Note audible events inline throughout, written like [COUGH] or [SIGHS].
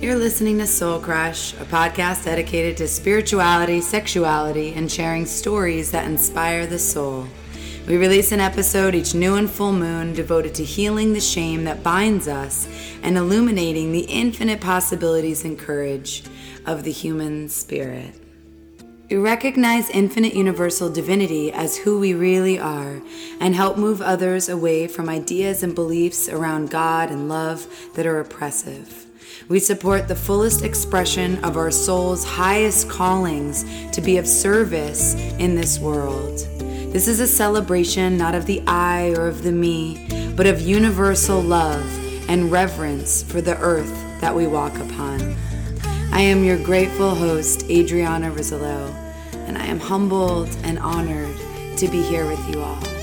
You're listening to Soul Crush, a podcast dedicated to spirituality, sexuality, and sharing stories that inspire the soul. We release an episode each new and full moon devoted to healing the shame that binds us and illuminating the infinite possibilities and courage of the human spirit. We recognize infinite universal divinity as who we really are and help move others away from ideas and beliefs around God and love that are oppressive. We support the fullest expression of our soul's highest callings to be of service in this world. This is a celebration not of the I or of the me, but of universal love and reverence for the earth that we walk upon. I am your grateful host, Adriana Rizzolo, and I am humbled and honored to be here with you all.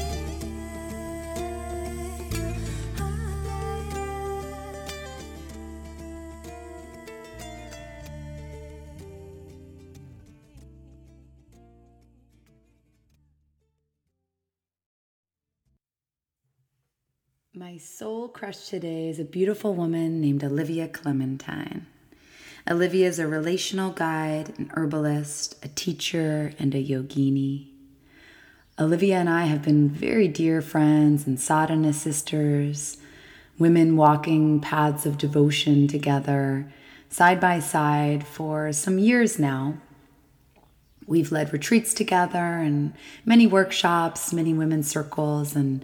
My soul crush today is a beautiful woman named Olivia Clementine. Olivia is a relational guide, an herbalist, a teacher, and a yogini. Olivia and I have been very dear friends and sadhana sisters, women walking paths of devotion together, side by side, for some years now. We've led retreats together and many workshops, many women's circles, and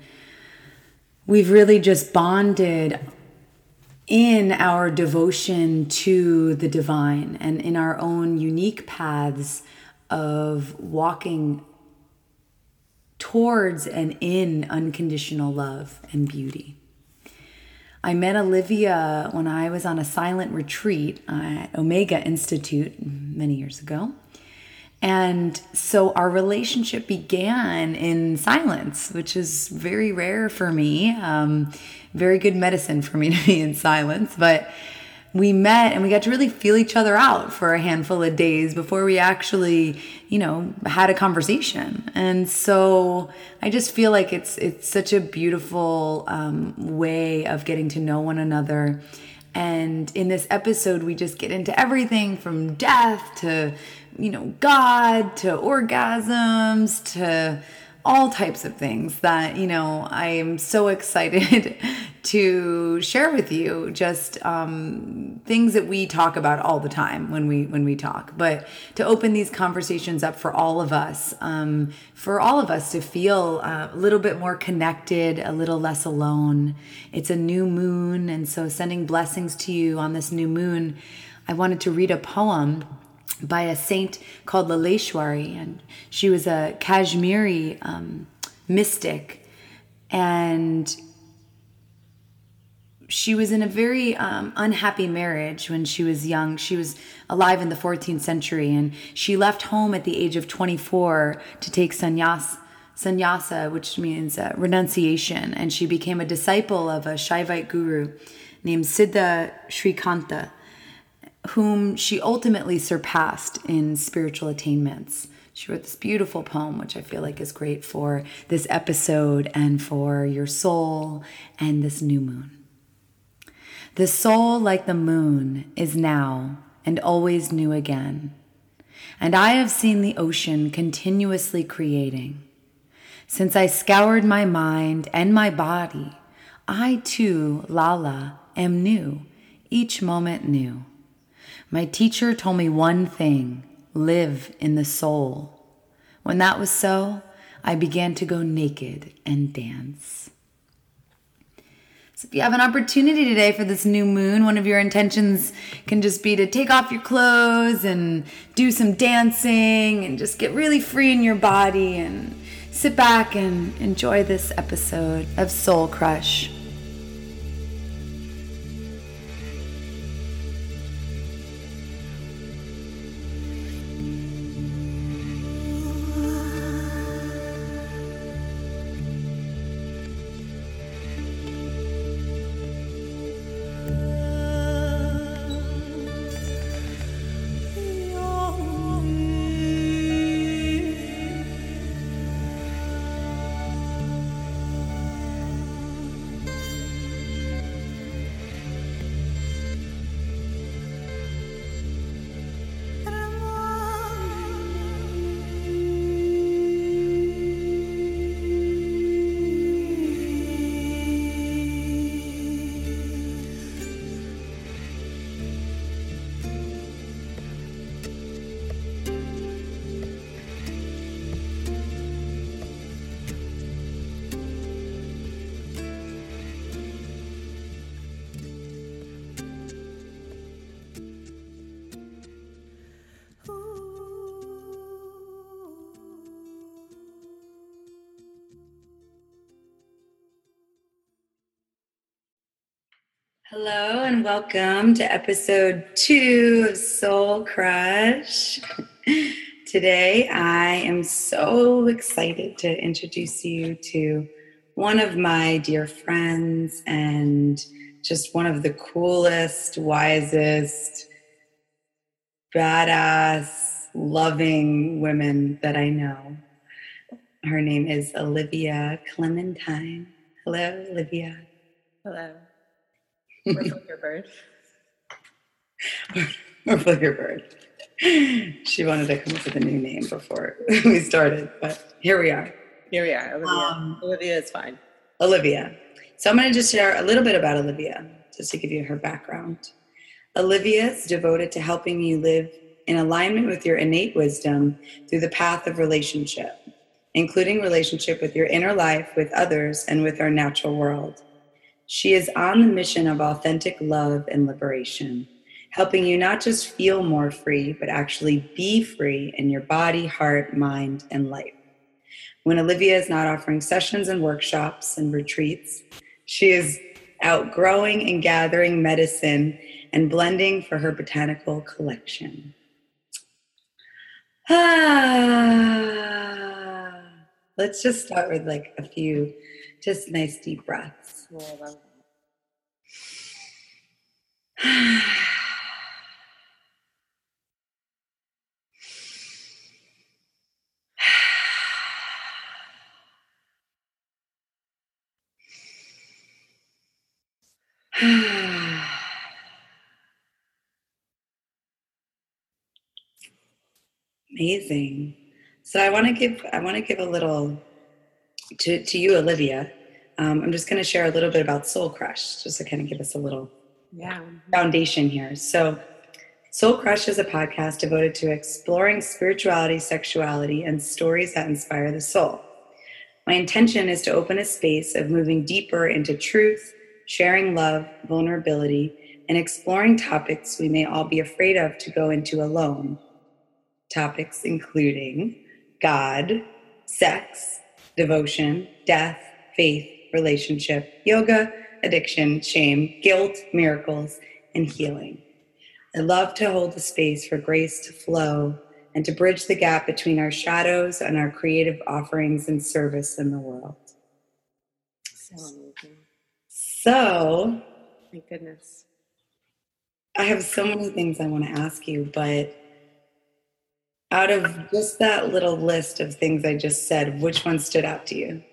we've really just bonded in our devotion to the divine and in our own unique paths of walking towards and in unconditional love and beauty. I met Olivia when I was on a silent retreat at Omega Institute many years ago. And so our relationship began in silence, which is very rare for me. Um, very good medicine for me [LAUGHS] to be in silence. But we met and we got to really feel each other out for a handful of days before we actually, you know, had a conversation. And so I just feel like it's it's such a beautiful um, way of getting to know one another. And in this episode, we just get into everything from death to you know, God to orgasms to all types of things that, you know, I am so [LAUGHS] excited to share with you. Just um, things that we talk about all the time when we when we talk. But to open these conversations up for all of us um, for all of us to feel uh, a little bit more connected a little less alone. It's a new moon and so sending blessings to you on this new moon i wanted to read a poem by a saint called Laleshwari, and she was a Kashmiri um, mystic, and she was in a very um, unhappy marriage when she was young. She was alive in the 14th century, and she left home at the age of 24 to take sannyas, sannyasa, which means uh, renunciation, and she became a disciple of a Shaivite guru named Siddha Srikanta whom she ultimately surpassed in spiritual attainments. She wrote this beautiful poem, which I feel like is great for this episode and for your soul and this new moon. The soul, like the moon, is now and always new again. And I have seen the ocean continuously creating. Since I scoured my mind and my body, I too, Lala, am new, each moment new. My teacher told me one thing live in the soul. When that was so, I began to go naked and dance. So, if you have an opportunity today for this new moon, one of your intentions can just be to take off your clothes and do some dancing and just get really free in your body and sit back and enjoy this episode of Soul Crush. Hello and welcome to episode two of Soul Crush. Today, I am so excited to introduce you to one of my dear friends and just one of the coolest, wisest, badass, loving women that I know. Her name is Olivia Clementine. Hello, Olivia. Hello. Or Flicker Bird. [LAUGHS] or Flicker Bird. She wanted to come up with a new name before we started, but here we are. Here we are. Olivia. Um, Olivia is fine. Olivia. So I'm going to just share a little bit about Olivia, just to give you her background. Olivia is devoted to helping you live in alignment with your innate wisdom through the path of relationship, including relationship with your inner life, with others, and with our natural world. She is on the mission of authentic love and liberation, helping you not just feel more free, but actually be free in your body, heart, mind, and life. When Olivia is not offering sessions and workshops and retreats, she is out growing and gathering medicine and blending for her botanical collection. Ah, let's just start with like a few just nice deep breaths. [SIGHS] Amazing. So I want to give I want to give a little to to you, Olivia. Um, I'm just going to share a little bit about Soul Crush, just to kind of give us a little yeah. foundation here. So, Soul Crush is a podcast devoted to exploring spirituality, sexuality, and stories that inspire the soul. My intention is to open a space of moving deeper into truth, sharing love, vulnerability, and exploring topics we may all be afraid of to go into alone. Topics including God, sex, devotion, death, faith, relationship, yoga, addiction, shame, guilt, miracles, and healing. I love to hold the space for grace to flow and to bridge the gap between our shadows and our creative offerings and service in the world. So amazing. So, Thank goodness. I have so many things I want to ask you, but out of just that little list of things I just said, which one stood out to you?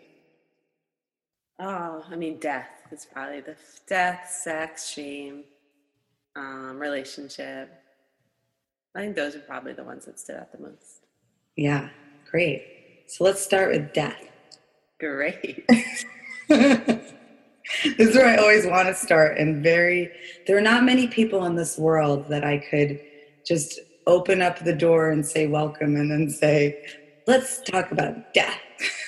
Oh, I mean, death is probably the f- death, sex, shame, um, relationship. I think those are probably the ones that stood out the most. Yeah, great. So let's start with death. Great. [LAUGHS] [LAUGHS] this is where I always want to start. And very, there are not many people in this world that I could just open up the door and say welcome and then say, let's talk about death.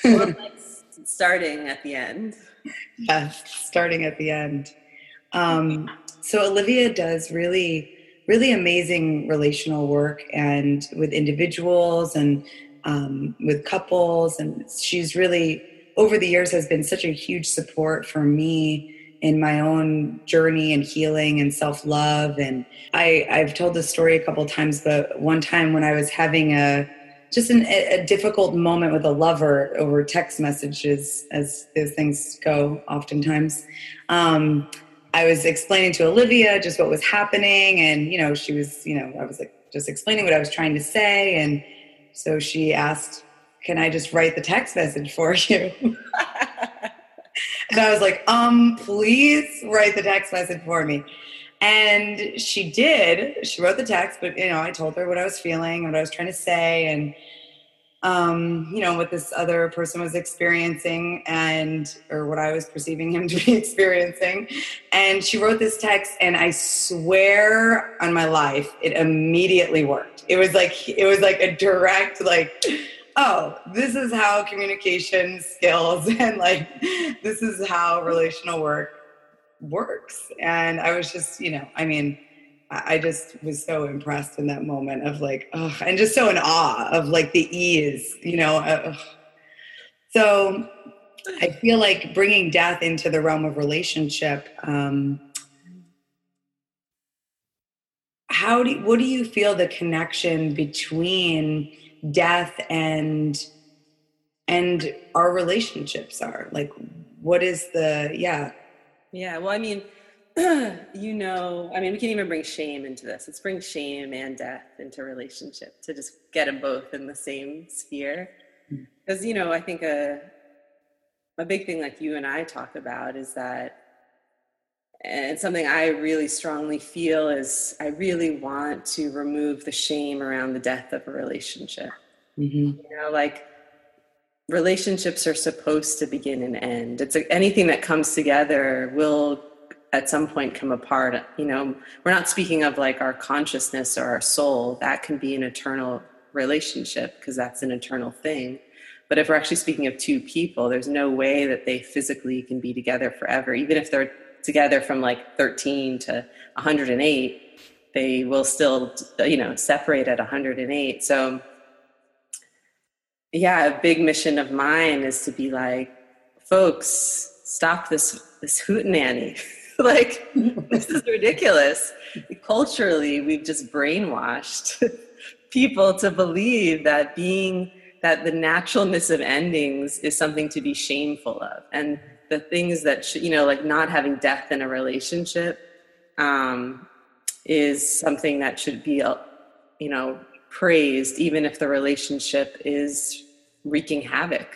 Well, [LAUGHS] starting at the end. yes, starting at the end. Um, so Olivia does really, really amazing relational work and with individuals and um, with couples, and she's really over the years has been such a huge support for me in my own journey and healing and self-love and I, i've told this story a couple times but one time when i was having a just an, a difficult moment with a lover over text messages, as those things go oftentimes. Um, I was explaining to Olivia just what was happening, and you know, she was, you know, I was like just explaining what I was trying to say, and so she asked, "Can I just write the text message for you?" [LAUGHS] and I was like, "Um, please write the text message for me." And she did. She wrote the text, but you know, I told her what I was feeling, what I was trying to say, and um, you know, what this other person was experiencing and or what I was perceiving him [LAUGHS] to be experiencing. And she wrote this text and I swear on my life, it immediately worked. It was like it was like a direct like oh, this is how communication skills [LAUGHS] and like this is how relational work works. And I was just, you know, I mean, I just was so impressed in that moment of like, oh, and just so in awe of like the ease, you know. Uh, so I feel like bringing death into the realm of relationship um, how do what do you feel the connection between death and and our relationships are like what is the yeah. Yeah well i mean [CLEARS THROAT] you know i mean we can even bring shame into this. Let's bring shame and death into relationship to just get them both in the same sphere. Because hmm. you know i think a a big thing like you and i talk about is that and something I really strongly feel is I really want to remove the shame around the death of a relationship. Mm-hmm. You know, like relationships are supposed to begin and end. It's a, anything that comes together will at some point come apart. You know, we're not speaking of like our consciousness or our soul. That can be an eternal relationship because that's an eternal thing. But if we're actually speaking of two people, there's no way that they physically can be together forever, even if they're together from like 13 to 108 they will still you know separate at 108 so yeah a big mission of mine is to be like folks stop this this hootenanny. [LAUGHS] Like this is ridiculous. Culturally we've just brainwashed [LAUGHS] people to believe that being that the naturalness of endings is something to be shameful of. And the things that should, you know like not having death in a relationship um, is something that should be uh, you know praised even if the relationship is wreaking havoc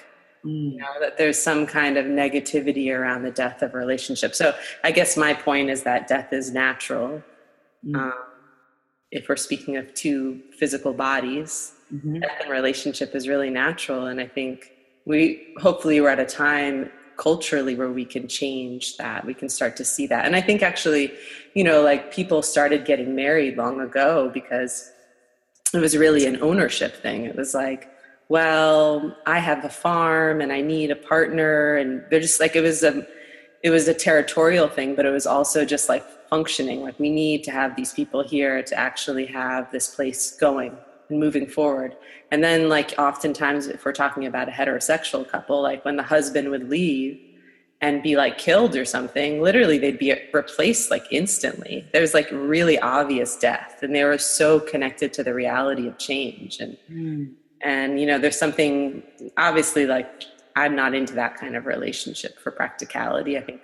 mm. you know that there's some kind of negativity around the death of a relationship so i guess my point is that death is natural mm. um, if we're speaking of two physical bodies mm-hmm. death in relationship is really natural and i think we hopefully we're at a time culturally where we can change that. We can start to see that. And i think actually you know like people started getting married long ago because it was really an ownership thing. It was like well i have a farm and i need a partner. And they're just like it was a it was a territorial thing but it was also just like functioning. Like we need to have these people here to actually have this place going moving forward. And then, like, oftentimes, if we're talking about a heterosexual couple, like when the husband would leave and be like killed or something, literally they'd be replaced like instantly. There's like really obvious death, and they were so connected to the reality of change. And, mm. and, you know, there's something obviously like I'm not into that kind of relationship for practicality. I think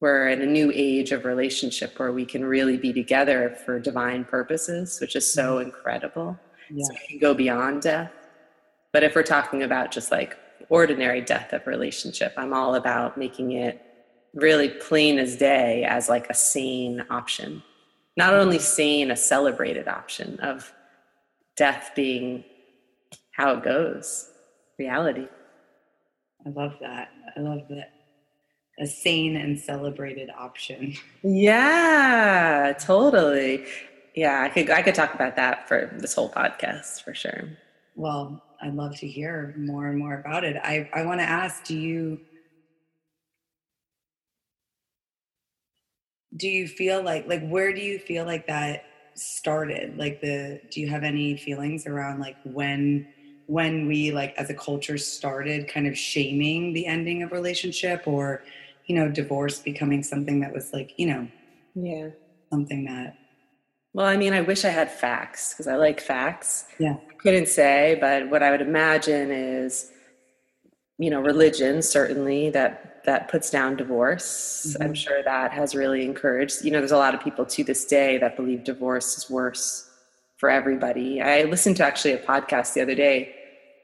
we're in a new age of relationship where we can really be together for divine purposes, which is so mm-hmm. incredible. Yeah. So we can go beyond death. But if we're talking about just like ordinary death of relationship, I'm all about making it really plain as day as like a sane option. Not only sane, a celebrated option of death being how it goes, reality. I love that. I love that a sane and celebrated option. Yeah, totally. Yeah, I could I could talk about that for this whole podcast for sure. Well, I'd love to hear more and more about it. I I want to ask, do you do you feel like like where do you feel like that started? Like the do you have any feelings around like when when we like as a culture started kind of shaming the ending of relationship or you know, divorce becoming something that was like, you know, yeah, something that. Well, I mean, I wish I had facts because I like facts. Yeah. Couldn't say, but what I would imagine is, you know, religion certainly that that puts down divorce. Mm-hmm. I'm sure that has really encouraged. You know, there's a lot of people to this day that believe divorce is worse for everybody. I listened to actually a podcast the other day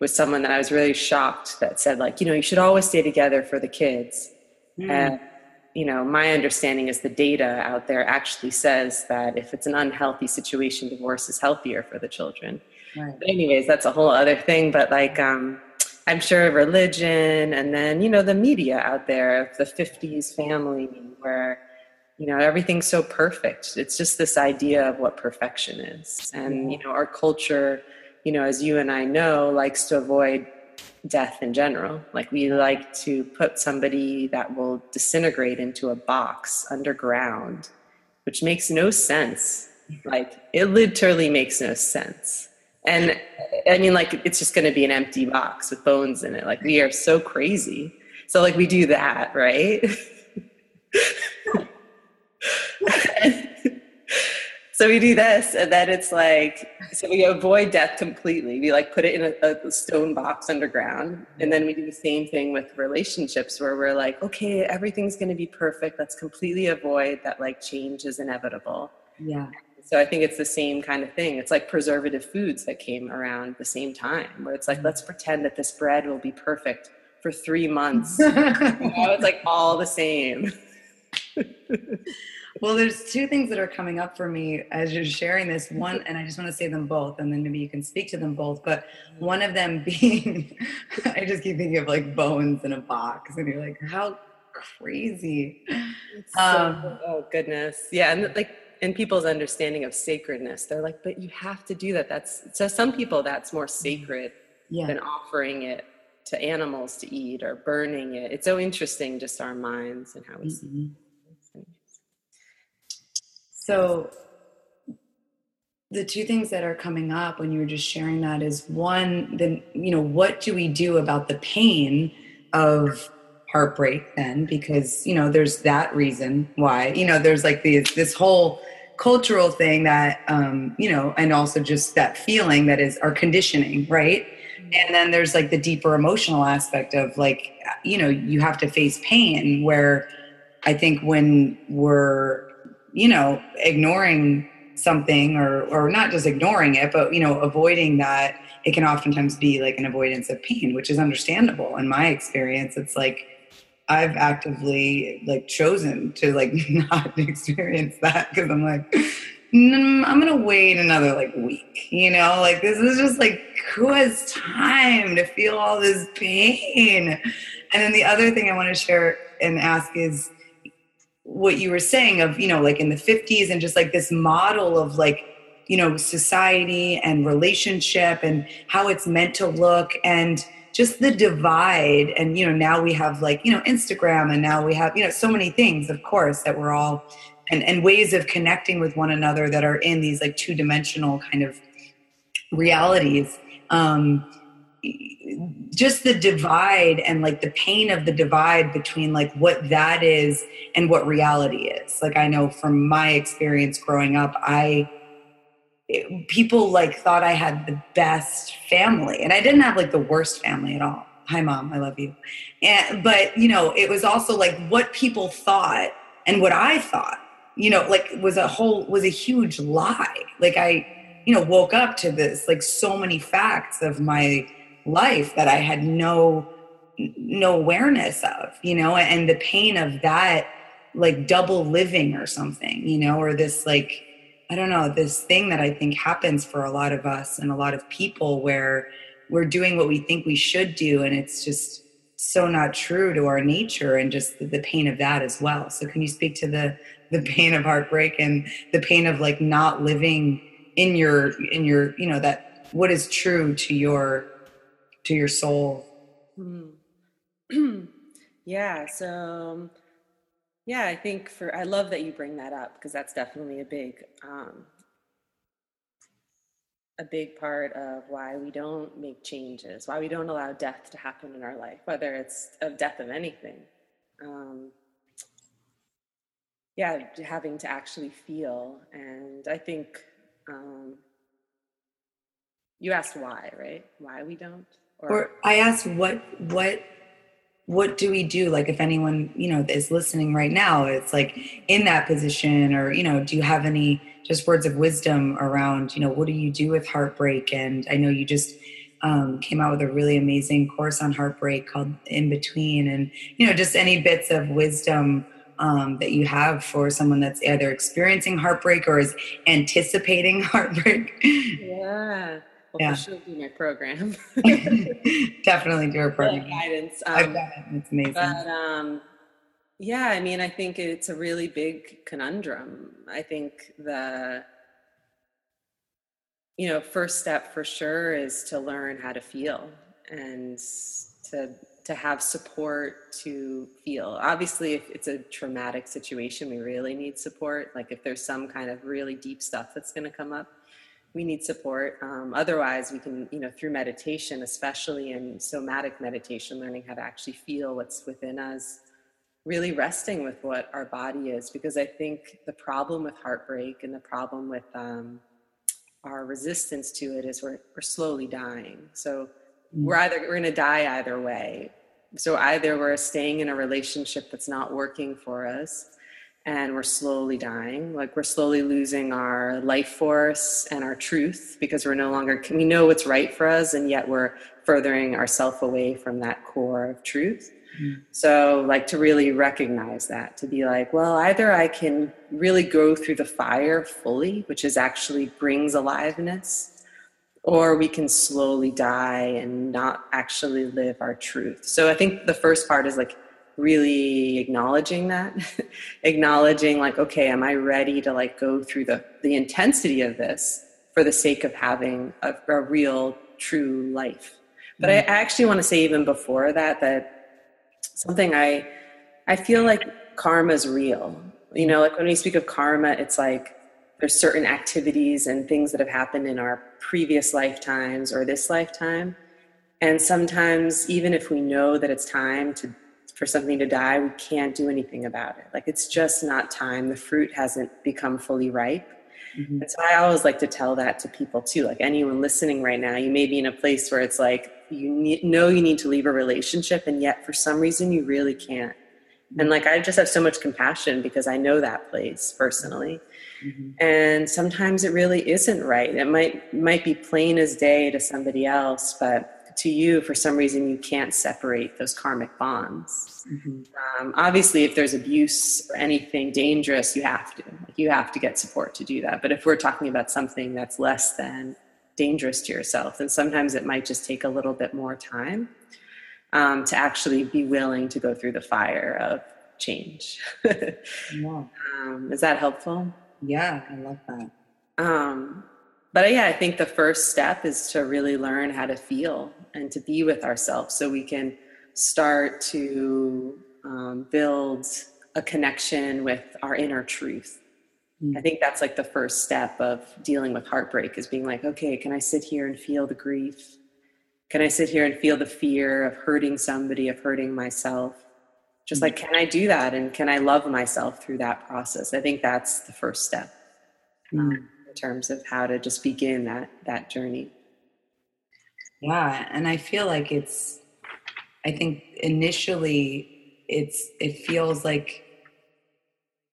with someone that I was really shocked that said like, you know, you should always stay together for the kids. Mm. And you know, my understanding is the data out there actually says that if it's an unhealthy situation, divorce is healthier for the children. Right. But anyways, that's a whole other thing. But like, um, I'm sure religion and then, you know, the media out there of the 50s family where, you know, everything's so perfect. It's just this idea of what perfection is. And, you know, our culture, you know, as you and I know, likes to avoid death in general. Like we like to put somebody that will disintegrate into a box underground, which makes no sense. Like it literally makes no sense. And I mean, like it's just going to be an empty box with bones in it. Like we are so crazy. So like we do that, right? [LAUGHS] so we do this, and then it's like, so we avoid death completely. We like put it in a, a, stone box underground. And then we do the same thing with relationships where we're like, okay, everything's going to be perfect. Let's completely avoid that like change is inevitable. Yeah. So I think it's the same kind of thing. It's like preservative foods that came around the same time, where it's like, mm-hmm. let's pretend that this bread will be perfect for three months. [LAUGHS] you know, it's like all the same. [LAUGHS] well, there's two things that are coming up for me as you're sharing this. One, and I just want to say them both, and then maybe you can speak to them both. But one of them [LAUGHS] being, [LAUGHS] I just keep thinking of like bones in a box, and you're like, how crazy. So, um, oh goodness, yeah, and like in people's understanding of sacredness, they're like, but you have to do that. That's so. Some people that's more sacred yeah. than offering it to animals to eat or burning it. It's so interesting, just our minds and how we mm-hmm. see. So, the two things that are coming up when you were just sharing that is one, then, you know, what do we do about the pain of heartbreak then? Because, you know, there's that reason why, you know, there's like this, this whole cultural thing that, um, you know, and also just that feeling that is our conditioning, right? And then there's like the deeper emotional aspect of like, you know, you have to face pain where I think when we're you know, ignoring something or or not just ignoring it, but you know, avoiding that, it can oftentimes be like an avoidance of pain, which is understandable. In my experience, it's like I've actively like chosen to like [LAUGHS] not [LAUGHS] experience that because I'm like, mm, I'm gonna wait another like week, you know, like this is just like who has time to feel all this pain? And then the other thing I want to share and ask is what you were saying of you know like in the 50s and just like this model of like you know society and relationship and how it's meant to look and just the divide. And you know now we have like you know instagram and now we have you know so many things of course that we're all and and ways of connecting with one another that are in these like two dimensional kind of realities. Um just the divide and like the pain of the divide between like what that is and what reality is. Like i know from my experience growing up i it, people like thought i had the best family and i didn't have like the worst family at all. Hi mom i love you. And but you know it was also like what people thought and what i thought you know like was a whole was a huge lie. Like i you know woke up to this like so many facts of my life that I had no no awareness of, you know, and the pain of that like double living or something, you know, or this like I don't know, this thing that I think happens for a lot of us and a lot of people where we're doing what we think we should do and it's just so not true to our nature and just the, pain of that as well. So can you speak to the the pain of heartbreak and the pain of like not living in your in your, you know, that what is true to your to your soul? Mm. [CLEARS THROAT] yeah. So, um, yeah, I think for, I love that you bring that up because that's definitely a big, um, a big part of why we don't make changes, why we don't allow death to happen in our life, whether it's a death of anything. Um, yeah, having to actually feel. And I think um, you asked why, right? Why we don't? Or, or I asked what what what do we do? Like if anyone you know is listening right now it's like in that position or you know do you have any just words of wisdom around you know what do you do with heartbreak? And i know you just um, came out with a really amazing course on heartbreak called in between. And you know just any bits of wisdom um, that you have for someone that's either experiencing heartbreak or is anticipating [LAUGHS] heartbreak. Yeah well, yeah. she'll do my program. [LAUGHS] [LAUGHS] Definitely do her program. guidance. Um, I've done it. It's amazing. But um, yeah, I mean, I think it's a really big conundrum. I think the you know first step for sure is to learn how to feel and to to have support to feel obviously if it's a traumatic situation we really need support like if there's some kind of really deep stuff that's going to come up we need support. Um, otherwise, we can, you know, through meditation, especially in somatic meditation, learning how to actually feel what's within us, really resting with what our body is because I think the problem with heartbreak and the problem with um, our resistance to it is we're, we're slowly dying. So mm. we're either we're going to die either way. So either we're staying in a relationship that's not working for us and we're slowly dying. Like we're slowly losing our life force and our truth because we're no longer we know what's right for us and yet we're furthering ourself away from that core of truth. Mm-hmm. so like to really recognize that to be like well either i can really go through the fire fully which is actually brings aliveness or we can slowly die and not actually live our truth. So i think the first part is like really acknowledging that [LAUGHS] acknowledging like okay am i ready to like go through the the intensity of this for the sake of having a, a real true life? But mm-hmm. I, I actually want to say even before that that something i i feel like karma is real. You know like when we speak of karma it's like there's certain activities and things that have happened in our previous lifetimes or this lifetime. And sometimes even if we know that it's time to for something to die, we can't do anything about it. Like it's just not time. The fruit hasn't become fully ripe. Mm-hmm. And so I always like to tell that to people too. Like anyone listening right now, you may be in a place where it's like you need, know you need to leave a relationship, and yet for some reason you really can't. And like I just have so much compassion because I know that place personally. Mm-hmm. And sometimes it really isn't right. It might might be plain as day to somebody else, but to you for some reason you can't separate those karmic bonds mm-hmm. um, obviously if there's abuse or anything dangerous you have to like you have to get support to do that but if we're talking about something that's less than dangerous to yourself then sometimes it might just take a little bit more time um, to actually be willing to go through the fire of change yeah. [LAUGHS] um, is that helpful yeah i love that um, but yeah, I think the first step is to really learn how to feel and to be with ourselves so we can start to um, build a connection with our inner truth. Mm. I think that's like the first step of dealing with heartbreak is being like, okay, can I sit here and feel the grief? Can I sit here and feel the fear of hurting somebody, of hurting myself? Just mm. like, can I do that? And can I love myself through that process? I think that's the first step. Mm. Um, in terms of how to just begin that that journey yeah and i feel like it's i think initially it's it feels like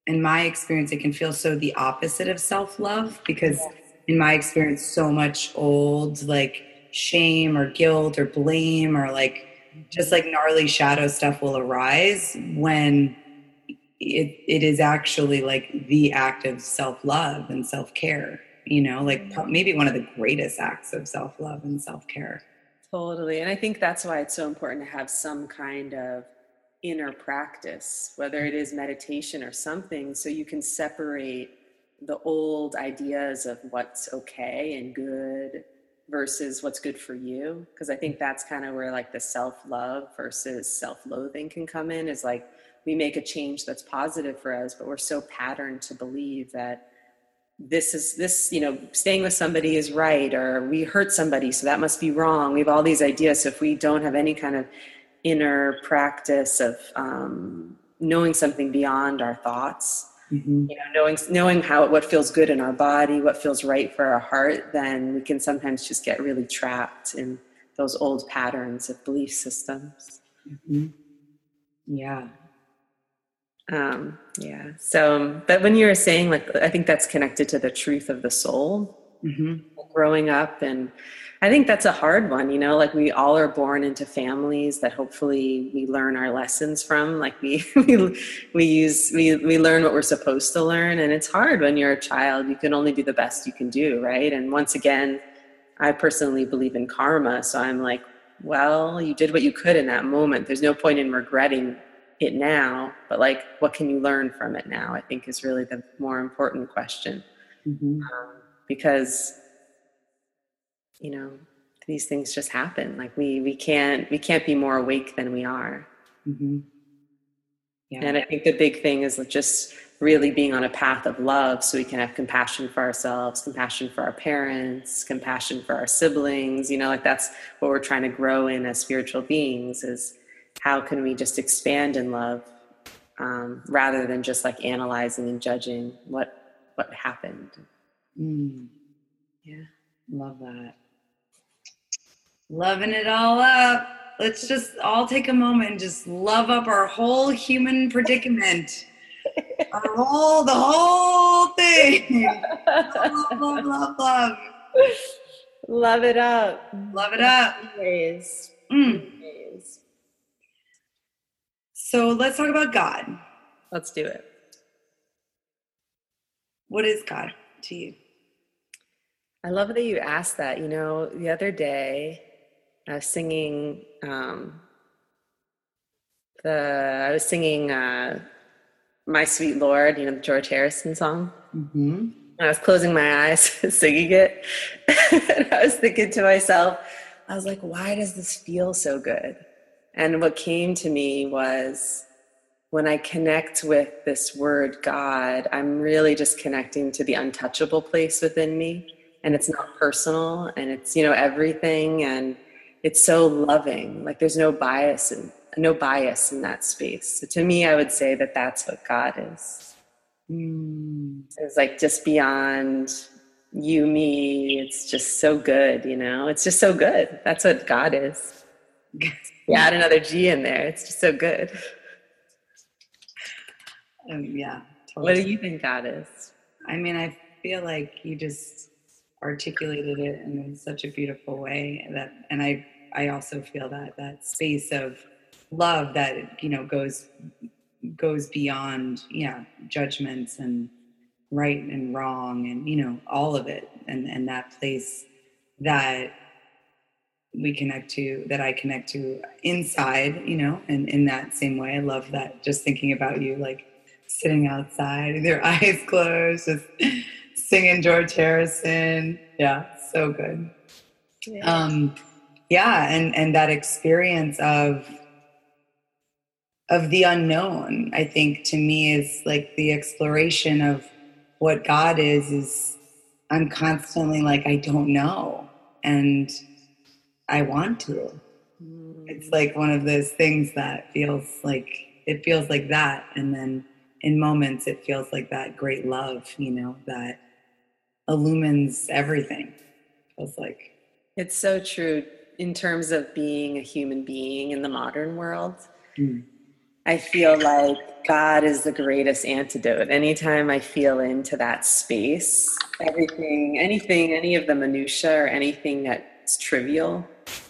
in my experience it can feel so the opposite of self-love because in my experience so much old like shame or guilt or blame or like mm-hmm. just like gnarly shadow stuff will arise when it, it is actually like the act of self-love and self-care you know like mm-hmm. maybe one of the greatest acts of self-love and self-care totally and i think that's why it's so important to have some kind of inner practice whether it is meditation or something so you can separate the old ideas of what's okay and good versus what's good for you because i think that's kind of where like the self-love versus self-loathing can come in is like we make a change that's positive for us but we're so patterned to believe that this is this you know staying with somebody is right or we hurt somebody so that must be wrong we have all these ideas so if we don't have any kind of inner practice of um, knowing something beyond our thoughts mm-hmm. you know knowing knowing how what feels good in our body what feels right for our heart then we can sometimes just get really trapped in those old patterns of belief systems mm-hmm. yeah um, yeah. So, but when you were saying, like, I think that's connected to the truth of the soul mm-hmm. growing up. And I think that's a hard one, you know, like we all are born into families that hopefully we learn our lessons from. Like we, [LAUGHS] we, we use, we, we learn what we're supposed to learn. And it's hard when you're a child. You can only do the best you can do. Right. And once again, I personally believe in karma. So I'm like, well, you did what you could in that moment. There's no point in regretting it now, but like, what can you learn from it now? I think is really the more important question. Mm-hmm. Um, because, you know, these things just happen. Like we, we can't, we can't be more awake than we are. Mm-hmm. Yeah. And I think the big thing is just really being on a path of love so we can have compassion for ourselves, compassion for our parents, compassion for our siblings. You know, like that's what we're trying to grow in as spiritual beings is how can we just expand in love um, rather than just like analyzing and judging what what happened. Mm, Yeah. love that. Loving it all up. Let's just all take a moment and just love up our whole human predicament. [LAUGHS] our whole, the whole thing. love, love, love, love. Love it up. Love it up. Ways. Mm. Ways. So let's talk about God. Let's do it. What is God to you? I love that you asked that. You know, the other day I was singing um, the I was singing uh, "My Sweet Lord," you know, the George Harrison song. Mm-hmm. I was closing my eyes, [LAUGHS] singing it, [LAUGHS] and I was thinking to myself, I was like, "Why does this feel so good?" And what came to me was when I connect with this word God, I'm really just connecting to the untouchable place within me. And it's not personal and it's, you know, everything. And it's so loving. Like there's no bias and no bias in that space. So to me, I would say that that's what God is. Mm. It's like just beyond you, me. It's just so good, you know? It's just so good. That's what God is. Add another G in there. It's just so good. Um, yeah. What do you think that is? I mean, I feel like you just articulated it in such a beautiful way that, and I, I also feel that that space of love that you know goes goes beyond yeah judgments and right and wrong and you know all of it and and that place that we connect to that I connect to inside you know and in that same way I love that just thinking about you like sitting outside with your [LAUGHS] eyes closed, just singing George Harrison. Yeah, so good. Um, yeah, and and that experience of of the unknown, I think to me is like the exploration of what God is. Is I'm constantly like I don't know, and I want to. It's like one of those things that feels like it feels like that, and then in moments it feels like that great love you know that illumines everything feels like It's so true in terms of being a human being in the modern world. Mm. I feel like God is the greatest antidote. Anytime I feel into that space, everything, anything, any of the minutia or anything that's trivial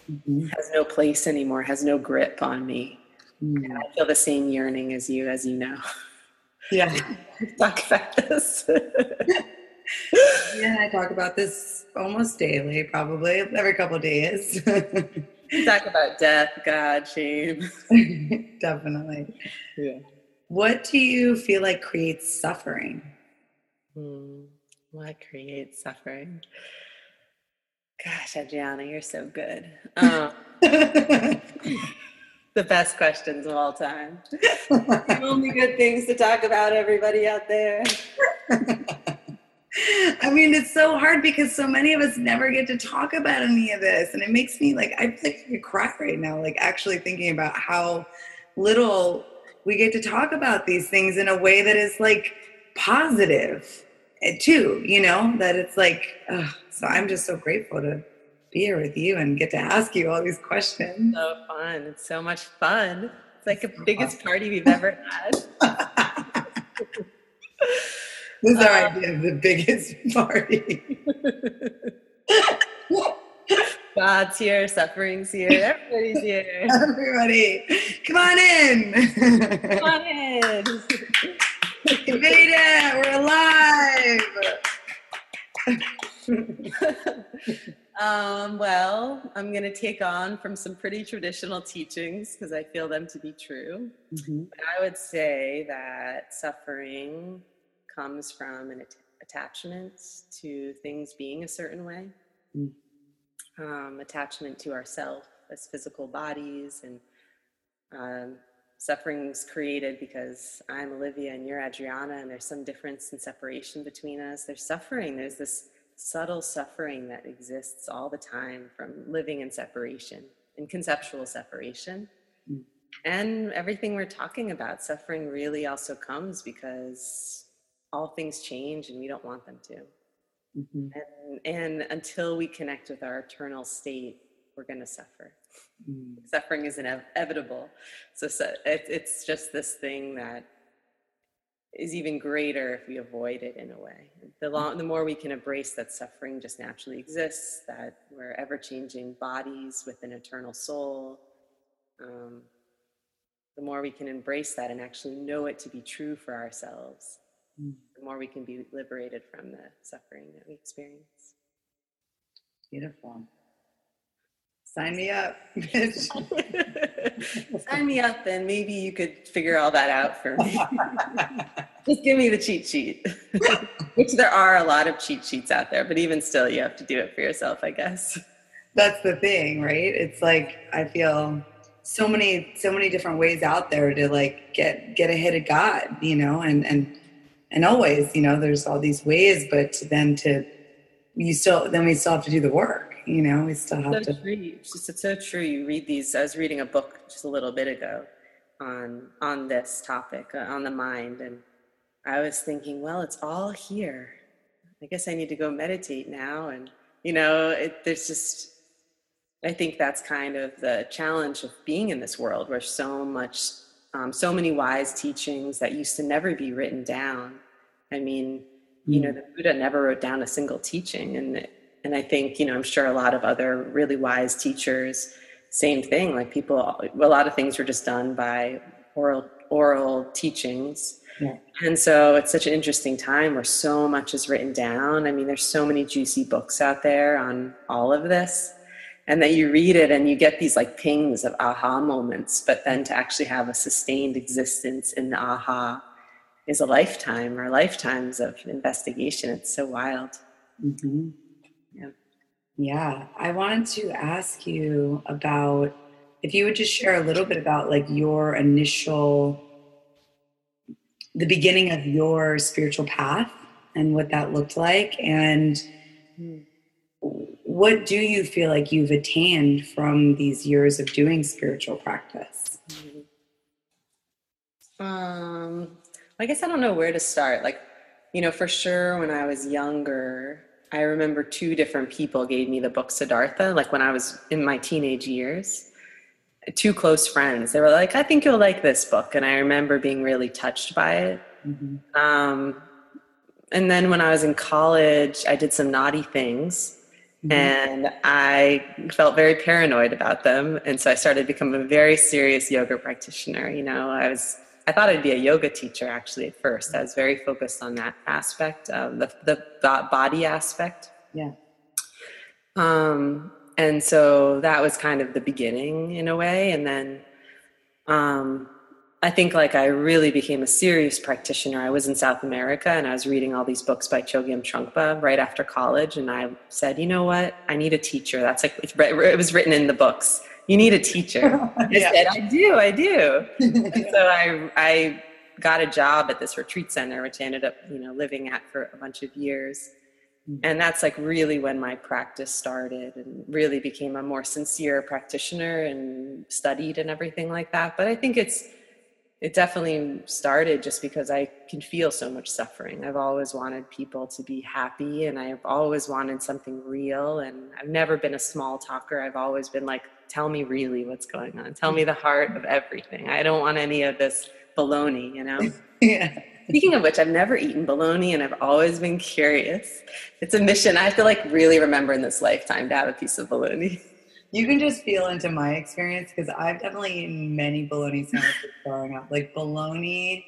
Mhm. has no place anymore, has no grip on me. Mm. And I feel the same yearning as you, as you know. yeah [LAUGHS] Talk about this. yeah i talk about this almost daily probably every couple days Talk about death, God, shame. [LAUGHS] definitely Yeah. what do you feel like creates suffering Hmm. What creates suffering? Gosh, Adriana, you're so good. [LAUGHS] Um, [LAUGHS] the best questions of all time. the Only good things to talk about, everybody out there. [LAUGHS] I mean, it's so hard because so many of us never get to talk about any of this. And it makes me like, I feel like I could cry right now, like actually thinking about how little we get to talk about these things in a way that is like positive too, you know, that it's like, ugh. so I'm just so grateful to be here with you and get to ask you all these questions. So fun. It's so much fun. It's like the biggest party we've ever had. [LAUGHS] This is our Uh, idea of the biggest [LAUGHS] party. God's here, suffering's here, everybody's here. [LAUGHS] Everybody, come on in. Come on in. We made it. We're alive. [LAUGHS] um, well, I'm going to take on from some pretty traditional teachings because I feel them to be true. I would say that suffering comes from an at- attachment to things being a certain way, Mm. um, attachment to ourself as physical bodies, and um, suffering's created because I'm Olivia and you're Adriana, and there's some difference and separation between us. There's suffering. There's this subtle suffering that exists all the time from living in separation, in conceptual separation. Mm. and everything we're talking about, suffering really also comes because all things change and we don't want them to. Mm-hmm. And, and, until we connect with our eternal state, we're going to suffer. Mm. Suffering is inevitable. So, so it, it's just this thing that is even greater if we avoid it in a way. The, long, the more we can embrace that suffering just naturally exists, that we're ever changing bodies with an eternal soul, um, the more we can embrace that and actually know it to be true for ourselves, mm. the more we can be liberated from the suffering that we experience. Beautiful. Sign me up. [LAUGHS] [LAUGHS] Sign me up, and maybe you could figure all that out for me. [LAUGHS] Just give me the cheat sheet, which there are a lot of cheat sheets out there, but even still, you have to do it for yourself, I guess. That's the thing, right? It's like I feel so many so many different ways out there to like get get ahead of God, you know, and and and always, you know, there's all these ways, but then to you still then we still have to do the work, you know, we still have so to. True. It's, just, it's so true. You read these. I was reading a book just a little bit ago on on this topic uh, on the mind, and I was thinking, well, it's all here. I guess I need to go meditate now, and you know, it, there's just I think that's kind of the challenge of being in this world where so much, um, so many wise teachings that used to never be written down. I mean, you know, hmm. the Buddha never wrote down a single teaching, and and I think you know, I'm sure a lot of other really wise teachers, same thing. Like people, a lot of things were just done by oral oral teachings. Yeah. And so it's such an interesting time where so much is written down. I mean, there's so many juicy books out there on all of this and that you read it and you get these like pings of aha moments but then to actually have a sustained existence in the aha is a lifetime or lifetimes of investigation it's so wild mm-hmm. Yeah yeah i wanted to ask you about if you would just share a little bit about like your initial the beginning of your spiritual path and what that looked like and mm what do you feel like you've attained from these years of doing spiritual practice? Um, I guess I don't know where to start. Like, you know, for sure, when I was younger, I remember two different people gave me the book Siddhartha, like when I was in my teenage years. Two close friends. They were like, I think you'll like this book. And I remember being really touched by it. Mm-hmm. Um, and then when I was in college, I did some naughty things Mm-hmm. And I felt very paranoid about them. And so I started becoming a very serious yoga practitioner. You know, I was, I thought I'd be a yoga teacher actually at first. I was very focused on that aspect, of the, the body aspect. Yeah. Um, and so that was kind of the beginning in a way. And then, um, I think like I really became a serious practitioner. I was in South America and I was reading all these books by Chogyam Trungpa right after college. And I said, you know what? I need a teacher. That's like, it was written in the books. You need a teacher. I [LAUGHS] yeah. said, I do, I do. and so [LAUGHS] I, I got a job at this retreat center, which I ended up, you know, living at for a bunch of years. Mm. And that's like really when my practice started and really became a more sincere practitioner and studied and everything like that. But I think it's, it definitely started just because I can feel so much suffering. I've always wanted people to be happy and I've always wanted something real. And I've never been a small talker. I've always been like, tell me really what's going on. Tell me mm-hmm. the heart of everything. I don't want any of this baloney, you know? [LAUGHS] yeah. Speaking of which, I've never eaten bologna and I've always been curious. It's a mission I have to like really remember in this lifetime to have a piece of bologna. You can just feel into my experience because I've definitely eaten many bologna sandwiches growing up, like bologna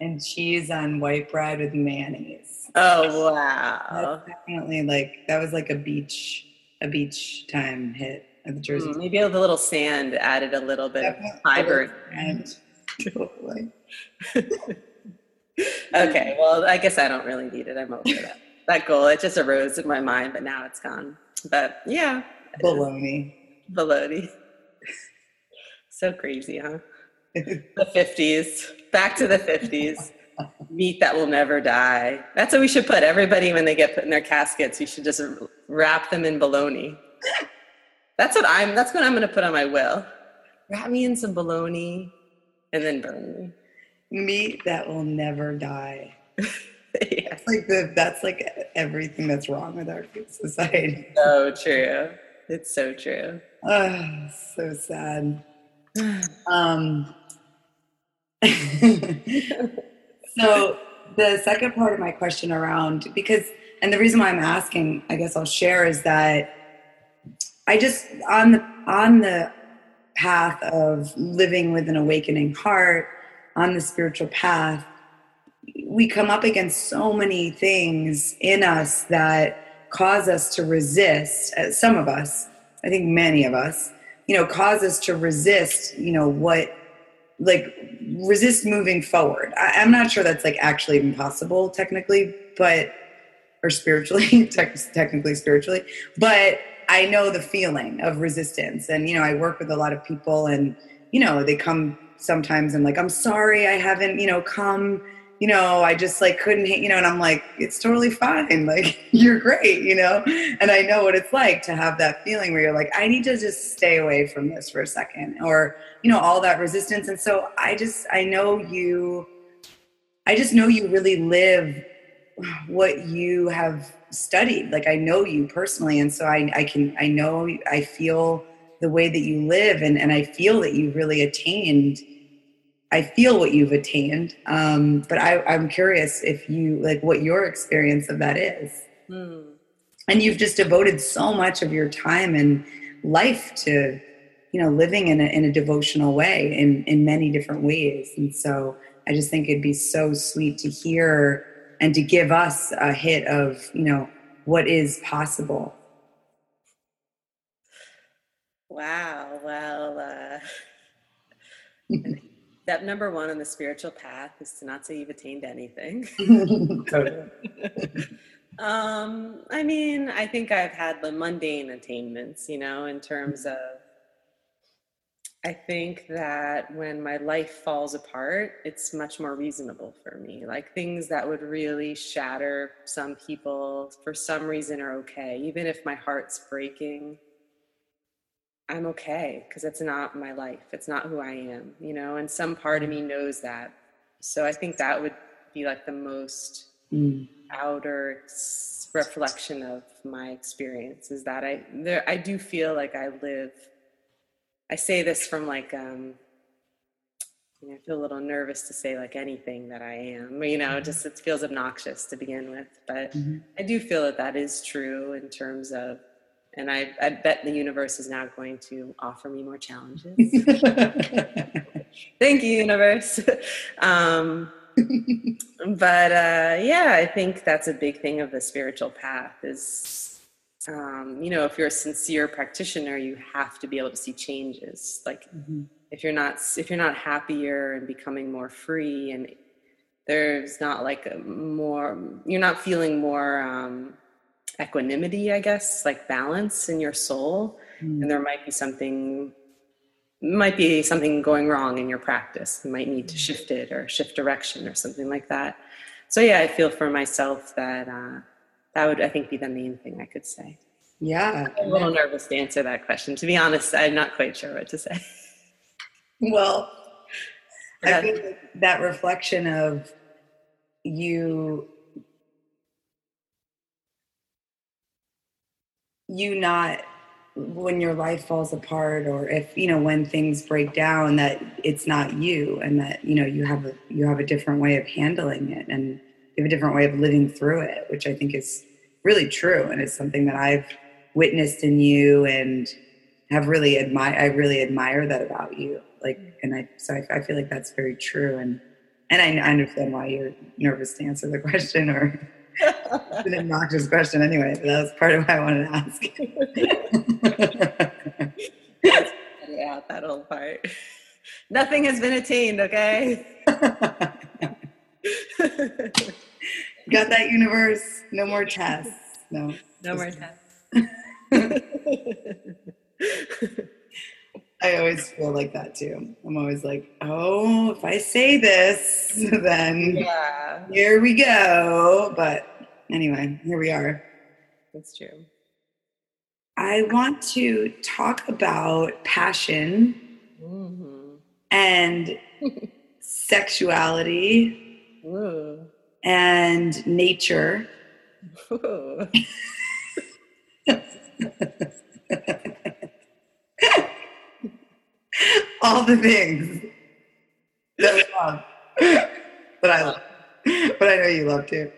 and cheese on white bread with mayonnaise. Oh wow! That's definitely like that was like a beach a beach time hit the Jersey. Mm, maybe the little sand added a little bit of fiber. And totally. [LAUGHS] okay, well, I guess I don't really need it. I'm over that. That goal, it just arose in my mind, but now it's gone. But yeah, Baloney. Baloney. [LAUGHS] so crazy, huh? [LAUGHS] the 50s. Back to the 50s. Meat that will never die. That's what we should put. Everybody, when they get put in their caskets, you should just wrap them in baloney. That's what I'm. That's what I'm going to put on my will. wrap me in some bologna and then burn me. Meat that will never die. [LAUGHS] yes. Like the that's like everything that's wrong with our food society. So true. It's so true. Oh, so sad. [SIGHS] Um, [LAUGHS] so the second part of my question around because and the reason why I'm asking, I guess I'll share is that I just on the on the path of living with an awakening heart, on the spiritual path, we come up against so many things in us that cause us to resist. Uh, some of us, I think many of us, you know, cause us to resist, you know, what like resist moving forward. I, am not sure that's like actually even possible technically, but or spiritually, [LAUGHS] technically spiritually, but I know the feeling of resistance. And you know, I work with a lot of people, and you know, they come sometimes and like, I'm sorry, I haven't, you know, come you know, I just like couldn't, you know, and I'm like, it's totally fine. [LAUGHS] Like, you're great, you know? And I know what it's like to have that feeling where you're like, I need to just stay away from this for a second or, you know, all that resistance. And so I just, I know you, I just know you really live what you have studied. Like, I know you personally. And so I, I can, I know, I feel the way that you live and, and I feel that you've really attained I feel what you've attained, um, but I, am curious if you like what your experience of that is. Mm. And you've just devoted so much of your time and life to, you know, living in a, in a devotional way in in many different ways. And so I just think it'd be so sweet to hear and to give us a hit of, you know, what is possible. Wow. Well. Uh... [LAUGHS] Step number one on the spiritual path is to not say you've attained anything. [LAUGHS] totally. [LAUGHS] um, I mean, I think I've had the mundane attainments, you know, in terms of I think that when my life falls apart, it's much more reasonable for me. Like things that would really shatter some people for some reason are okay. Even if my heart's breaking, I'm okay because it's not my life. It's not who I am, you know, and some part of me mm. knows that. So I think that would be like the most mm. outer reflection of my experience is that I there I do feel like I live I say this from like um you know, I feel a little nervous to say like anything that I am, you know, just it feels obnoxious to begin with, but mm-hmm. I do feel that that is true in terms of and I, I bet the universe is now going to offer me more challenges. [LAUGHS] Thank you, universe. um, [LAUGHS] but uh, yeah, I think that's a big thing of the spiritual path is, um, you know, if you're a sincere practitioner, you have to be able to see changes. Like mm-hmm. if you're not, if you're not happier and becoming more free and there's not like a more, you're not feeling more, um, equanimity, I guess, like balance in your soul. Mm. And there might be something might be something going wrong in your practice. You might need to shift it or shift direction or something like that. So yeah, I feel for myself that uh, that would I think be the main thing I could say. Yeah. I'm a little nervous to answer that question. To be honest, I'm not quite sure what to say. Well, I think that reflection of you you not when your life falls apart or if you know when things break down that it's not you and that you know you have a you have a different way of handling it and have a different way of living through it which i think is really true and it's something that i've witnessed in you and have really admire i really admire that about you like mm. and i so I, I feel like that's very true and and I, I understand why you're nervous to answer the [LAUGHS] question or it's an obnoxious question anyway, but that was part of what I wanted to ask. yeah, that whole part. Nothing has been attained, okay? [LAUGHS] [LAUGHS] Got that universe? No more tests. No. No more tests. [LAUGHS] I always feel like that too. I'm always like, oh, if I say this, [LAUGHS] then yeah. here we go. But anyway, here we are. That's true. I want to talk about passion mm-hmm. and [LAUGHS] sexuality Ooh. And nature. [LAUGHS] All the things that we love, but I love, but I know you love too.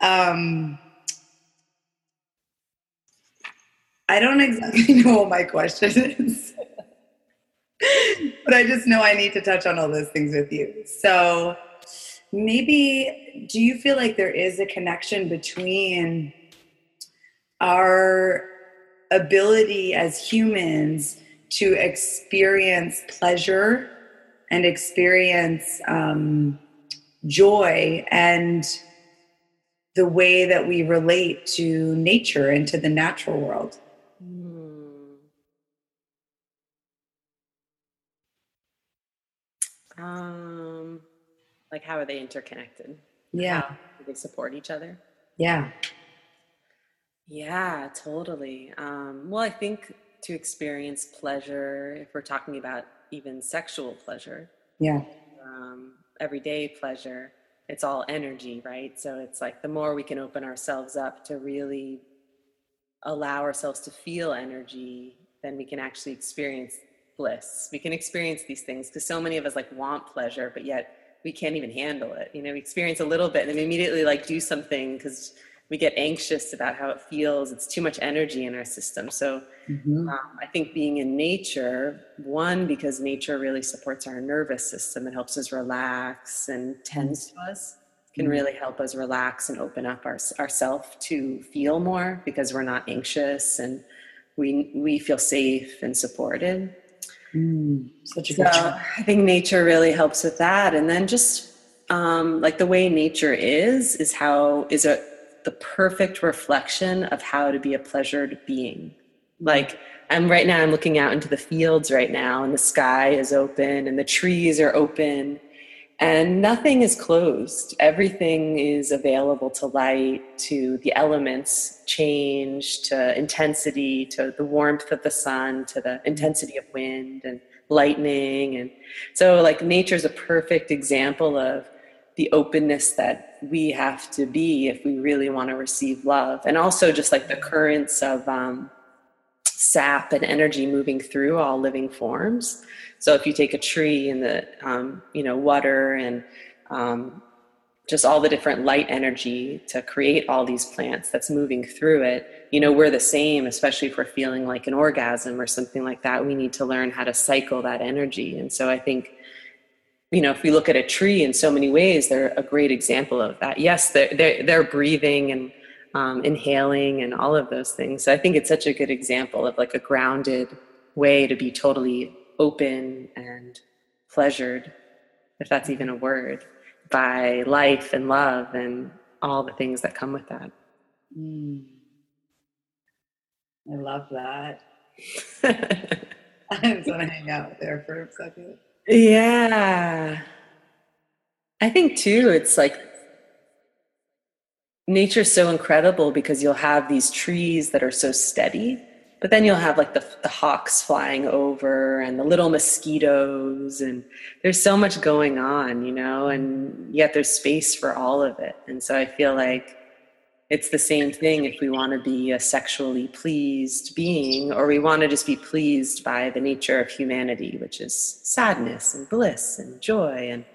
Um, I don't exactly [LAUGHS] know what my question is, [LAUGHS] but I just know I need to touch on all those things with you. So maybe, do you feel like there is a connection between our ability as humans to experience pleasure and experience um, joy and the way that we relate to nature and to the natural world? Um, like how are they interconnected? Yeah. How do they support each other? Yeah. Yeah, totally. Um, well, I think to experience pleasure, if we're talking about even sexual pleasure, yeah, um, everyday pleasure, it's all energy, right? So it's like the more we can open ourselves up to really allow ourselves to feel energy, then we can actually experience bliss. We can experience these things because so many of us like want pleasure, but yet we can't even handle it. You know, we experience a little bit and then we immediately like do something because we get anxious about how it feels. It's too much energy in our system. So mm-hmm. um, I think being in nature, one, because nature really supports our nervous system, it helps us relax and tends to us, can mm-hmm. really help us relax and open up our, ourself to feel more because we're not anxious and we, we feel safe and supported. Mm, such a good so I think nature really helps with that. And then just um, like the way nature is, is how is a the perfect reflection of how to be a pleasured being. Like I'm right now, I'm looking out into the fields right now, and the sky is open, and the trees are open, and nothing is closed. Everything is available to light, to the elements change, to intensity, to the warmth of the sun, to the intensity of wind and lightning. And so, like, nature is a perfect example of the openness that we have to be if we really want to receive love. And also, just like the currents of, um, sap and energy moving through all living forms. So if you take a tree and the um, you know water and um, just all the different light energy to create all these plants that's moving through it, you know we're the same. Especially if we're feeling like an orgasm or something like that, we need to learn how to cycle that energy. And so I think you know if we look at a tree in so many ways, they're a great example of that. Yes, they're they're, they're breathing and um, inhaling and all of those things. So I think it's such a good example of like a grounded way to be totally open and pleasured, if that's even a word, by life and love and all the things that come with that. Mm. I love that. I just want to hang out there for a second. Yeah. I think too, it's like nature's so incredible because you'll have these trees that are so steady but then you'll have like the, the hawks flying over and the little mosquitoes and there's so much going on you know and yet there's space for all of it. And so i feel like it's the same thing if we want to be a sexually pleased being or we want to just be pleased by the nature of humanity which is sadness and bliss and joy and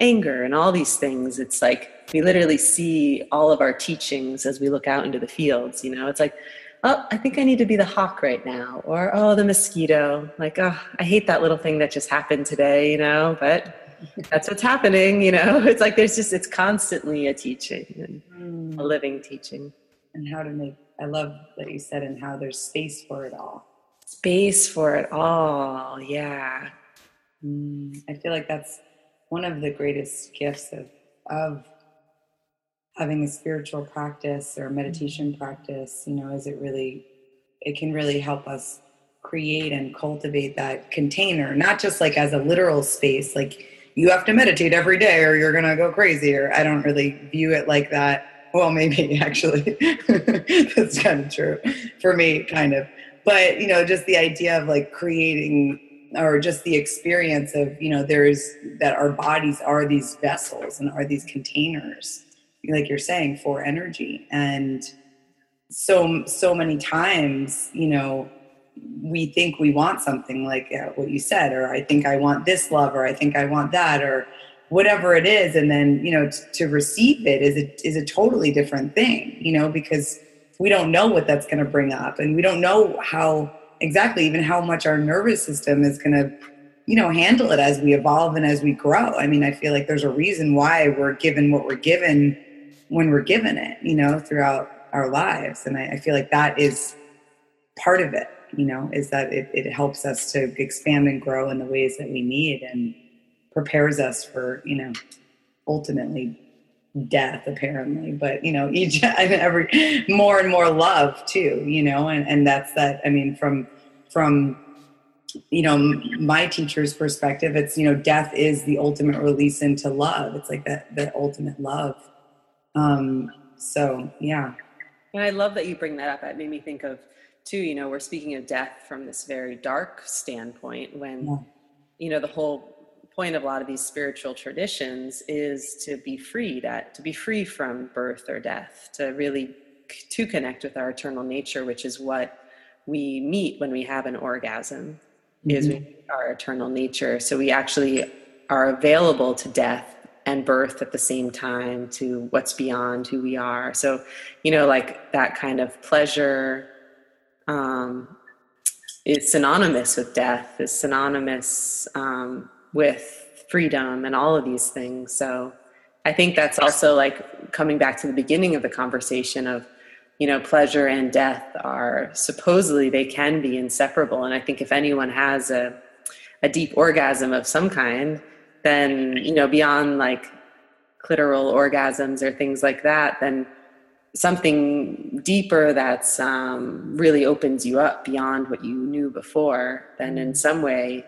anger and all these things it's like we literally see all of our teachings as we look out into the fields you know? It's like oh i think i need to be the hawk right now or oh the mosquito. Like oh i hate that little thing that just happened today you know? But that's what's happening you know? [LAUGHS] It's like there's just it's constantly a teaching and mm. a living teaching. And how to make i love that you said and how there's space for it all. Space for it all yeah. Mm. i feel like that's one of the greatest gifts of of having a spiritual practice or meditation mm-hmm. practice you know is it really it can really help us create and cultivate that container not just like as a literal space like you have to meditate every day or you're gonna go crazy or i don't really view it like that. Well maybe [LAUGHS] actually. [LAUGHS] That's kind of true for me kind of. But you know just the idea of like creating or just the experience of you know there's that our bodies are these vessels and are these containers like you're saying for energy. And so so many times you know we think we want something like uh, what you said or i think i want this love or i think i want that or whatever it is. And then you know t- to receive it is a, is a totally different thing you know because we don't know what that's going to bring up and we don't know how exactly even how much our nervous system is going to you know handle it as we evolve and as we grow. I mean i feel like there's a reason why we're given what we're given when we're given it you know throughout our lives. And i, I feel like that is part of it you know is that it, it helps us to expand and grow in the ways that we need and prepares us for you know ultimately death apparently but you know [LAUGHS] each and every more and more love too you know and and that's that i mean from from you know my teacher's perspective it's you know death is the ultimate release into love. It's like that the ultimate love. Um so yeah. And i love that you bring that up. It made me think of too you know we're speaking of death from this very dark standpoint when yeah. you know the whole point of a lot of these spiritual traditions is to be freed at to be free from birth or death to really to connect with our eternal nature which is what we meet when we have an orgasm mm-hmm. is our eternal nature so we actually are available to death and birth at the same time to what's beyond who we are so you know like that kind of pleasure um, is synonymous with death is synonymous um, with freedom and all of these things. So I think that's also like coming back to the beginning of the conversation of, you know, pleasure and death are supposedly they can be inseparable. And I think if anyone has a, a deep orgasm of some kind, then, you know, beyond like clitoral orgasms or things like that, then something deeper that's um, really opens you up beyond what you knew before, then in some way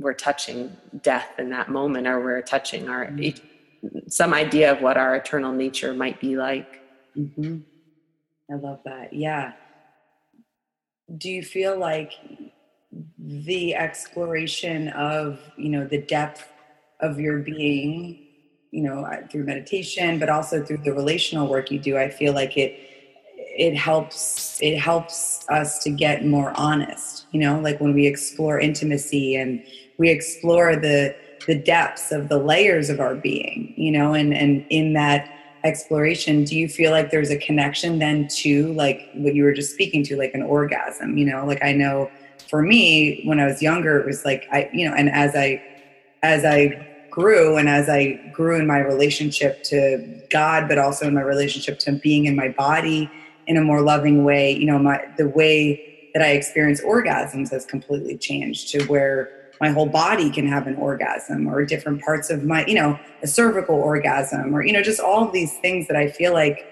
we're touching death in that moment or we're touching our mm-hmm. some idea of what our eternal nature might be like mm-hmm. i love that yeah do you feel like the exploration of you know the depth of your being you know through meditation but also through the relational work you do i feel like it it helps it helps us to get more honest you know like when we explore intimacy and we explore the the depths of the layers of our being you know and and in that exploration do you feel like there's a connection then to like what you were just speaking to like an orgasm you know? Like i know for me when i was younger it was like i you know and as i as i grew and as i grew in my relationship to god but also in my relationship to being in my body in a more loving way you know my the way that i experience orgasms has completely changed to where my whole body can have an orgasm or different parts of my, you know, a cervical orgasm or, you know, just all these things that I feel like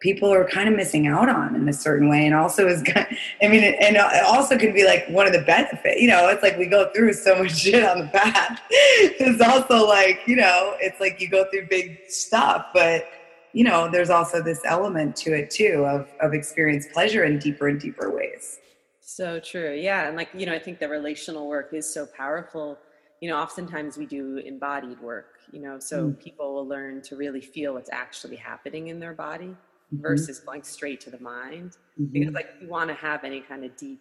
people are kind of missing out on in a certain way. And also is, [LAUGHS] I mean, and it also can be like one of the benefits, you know, it's like we go through so much [LAUGHS] shit on the path. it's also like, you know, it's like you go through big stuff, but you know, there's also this element to it too of, of experience pleasure in deeper and deeper ways. So true. Yeah. And like, you know, I think the relational work is so powerful. You know, oftentimes we do embodied work, you know, so mm. people will learn to really feel what's actually happening in their body mm-hmm. versus going straight to the mind. Mm-hmm. Because, like, if you want to have any kind of deep,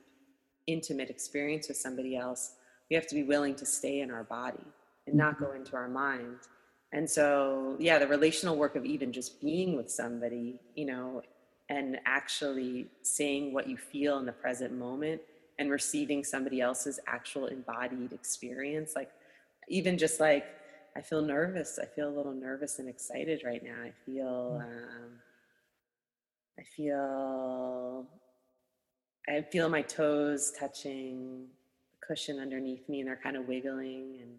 intimate experience with somebody else, we have to be willing to stay in our body and not go mm-hmm. into our mind. And so, yeah, the relational work of even just being with somebody, you know, and actually saying what you feel in the present moment and receiving somebody else's actual embodied experience like even just like i feel nervous i feel a little nervous and excited right now i feel mm. um, i feel i feel my toes touching the cushion underneath me and they're kind of wiggling and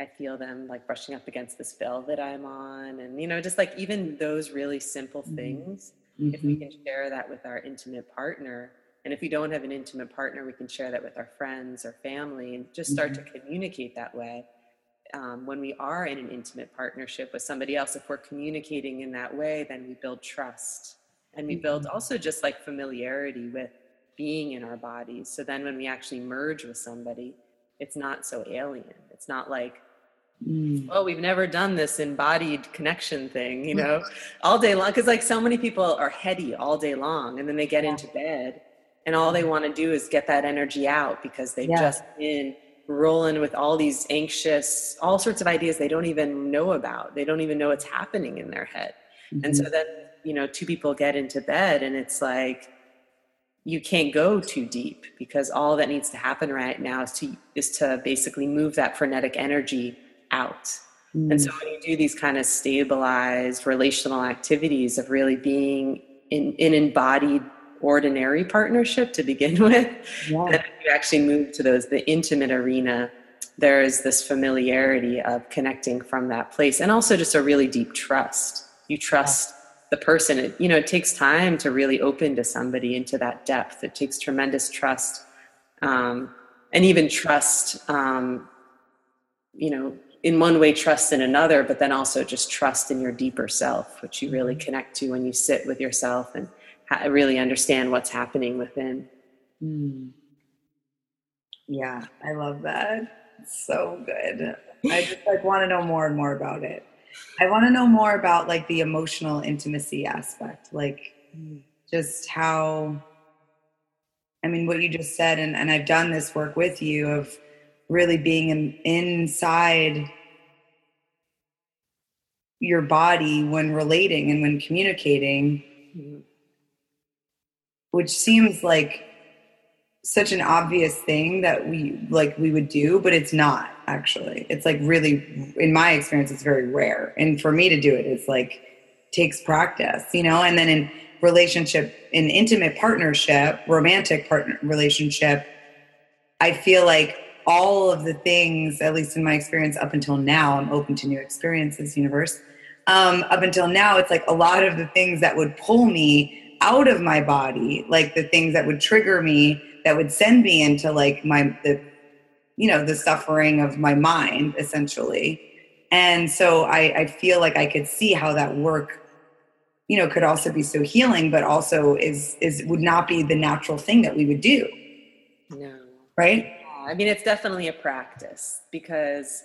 i feel them like brushing up against this velvet i'm on and you know just like even those really simple mm-hmm. things Mm-hmm. If we mm-hmm. can share that with our intimate partner, and if we don't have an intimate partner, we can share that with our friends or family and just start mm-hmm. to communicate that way. Um, when we are in an intimate partnership with somebody else, if we're communicating in that way, then we build trust and we build mm-hmm. also just like familiarity with being in our bodies. So then when we actually merge with somebody, it's not so alien it's not like mm. oh we've never done this embodied connection thing you know all day long because like so many people are heady all day long and then they get yeah. into bed and all they want to do is get that energy out because they've yeah. just been rolling with all these anxious all sorts of ideas they don't even know about they don't even know what's happening in their head mm-hmm. and so mm-hmm. then you know two people get into bed and it's like you can't go too deep because all that needs to happen right now is to is to basically move that frenetic energy out mm. and so mm. when you do these kind of stabilized relational activities of really being in in embodied ordinary partnership to begin [LAUGHS] with yeah. then you actually move to those the intimate arena there is this familiarity of connecting from that place and also just a really deep trust you trust the person it, you know it takes time to really open to somebody into that depth it takes tremendous trust um, and even trust um, you know in one way trust in another but then also just trust in your deeper self which you really mm-hmm. connect to when you sit with yourself and ha- really understand what's happening within. Mm. yeah i love that. So good. I just like want to know more and more about it. I want to know more about like the emotional intimacy aspect, like just how, I mean, what you just said, and, and I've done this work with you of really being in, inside your body when relating and when communicating, mm-hmm. which seems like such an obvious thing that we like we would do but it's not actually it's like really in my experience it's very rare and for me to do it it's like takes practice you know and then in relationship in intimate partnership romantic partner relationship i feel like all of the things at least in my experience up until now i'm open to new experiences universe. Um, up until now it's like a lot of the things that would pull me out of my body like the things that would trigger me that would send me into like my the you know the suffering of my mind essentially. And so I, I feel like i could see how that work you know could also be so healing but also is is would not be the natural thing that we would do. No. Right i mean it's definitely a practice because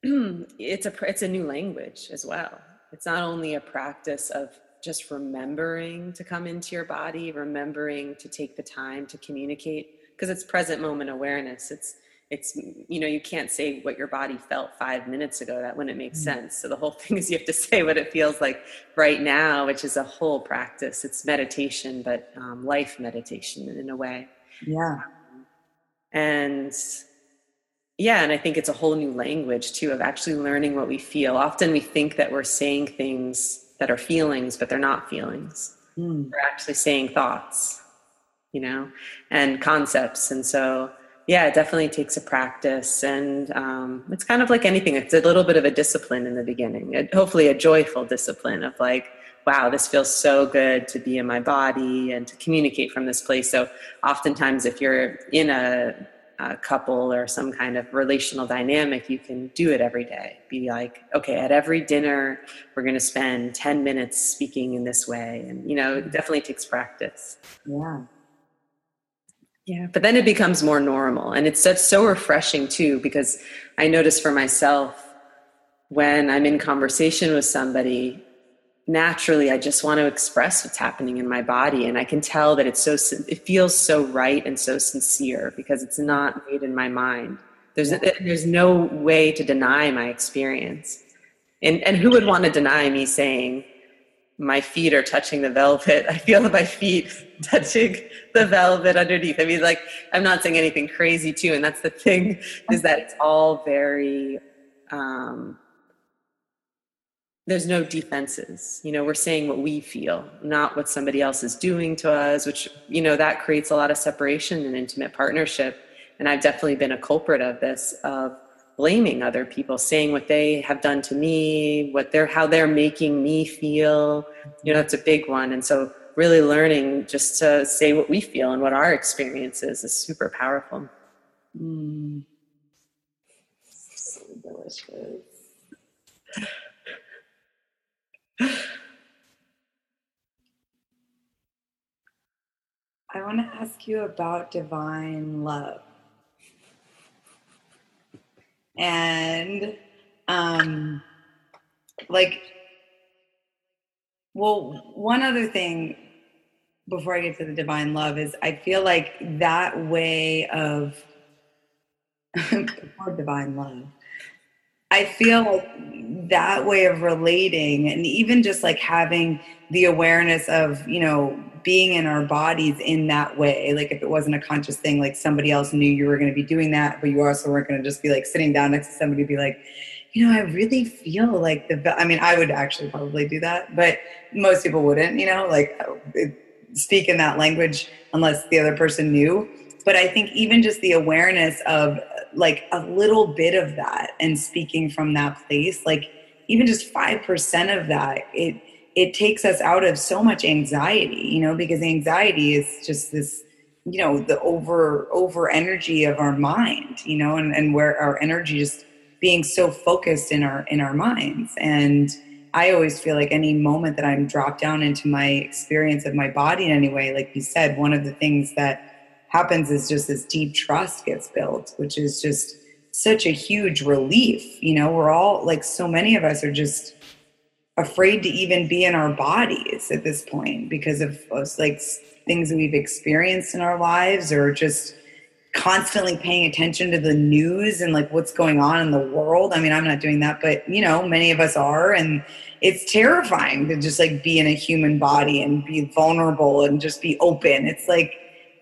[CLEARS THROAT] it's a it's a new language as well. It's not only a practice of just remembering to come into your body, remembering to take the time to communicate because it's present moment awareness. It's it's you know you can't say what your body felt five minutes ago. That wouldn't make mm-hmm. sense. So the whole [LAUGHS] thing is you have to say what it feels like right now which is a whole practice. It's meditation but um, life meditation in a way. Yeah and yeah and i think it's a whole new language too of actually learning what we feel often we think that we're saying things that are feelings, but they're not feelings. Mm. They're actually saying thoughts, you know, and concepts. And so, yeah, it definitely takes a practice. And um, it's kind of like anything, it's a little bit of a discipline in the beginning, it, hopefully, a joyful discipline of like, wow, this feels so good to be in my body and to communicate from this place. So, oftentimes, if you're in a a couple or some kind of relational dynamic, you can do it every day. Be like, okay, at every dinner, we're going to spend 10 minutes speaking in this way. And, you know, it definitely takes practice. Yeah. Yeah. But then it becomes more normal. And it's so refreshing too, because I notice for myself when I'm in conversation with somebody, naturally i just want to express what's happening in my body. And i can tell that it's so it feels so right and so sincere because it's not made in my mind. There's there's no way to deny my experience. And and who would want to deny me saying my feet are touching the velvet. I feel my feet [LAUGHS] touching the velvet underneath. I mean like i'm not saying anything crazy too. And that's the thing is that it's all very um there's no defenses. You know we're saying what we feel not what somebody else is doing to us which you know that creates a lot of separation in intimate partnership. And i've definitely been a culprit of this of blaming other people saying what they have done to me what they're how they're making me feel. You know it's a big one. And so really learning just to say what we feel and what our experience is is super powerful. Mm. so delicious I want to ask you about divine love. and um like well one other thing before i get to the divine love is i feel like that way of [LAUGHS] divine love i feel like that way of relating and even just like having the awareness of you know being in our bodies in that way like if it wasn't a conscious thing like somebody else knew you were going to be doing that but you also weren't going to just be like sitting down next to somebody be like you know i really feel like the i mean i would actually probably do that but most people wouldn't you know like uh, speak in that language unless the other person knew but i think even just the awareness of like a little bit of that and speaking from that place like even just 5% of that it it takes us out of so much anxiety you know because anxiety is just this you know the over over energy of our mind you know and, and where our energy just being so focused in our in our minds. And i always feel like any moment that i'm dropped down into my experience of my body in any way like you said one of the things that happens is just this deep trust gets built which is just such a huge relief you know we're all like so many of us are just afraid to even be in our bodies at this point because of like things we've experienced in our lives or just constantly paying attention to the news and like what's going on in the world. I mean, I'm not doing that, but you know, many of us are and it's terrifying to just like be in a human body and be vulnerable and just be open. It's like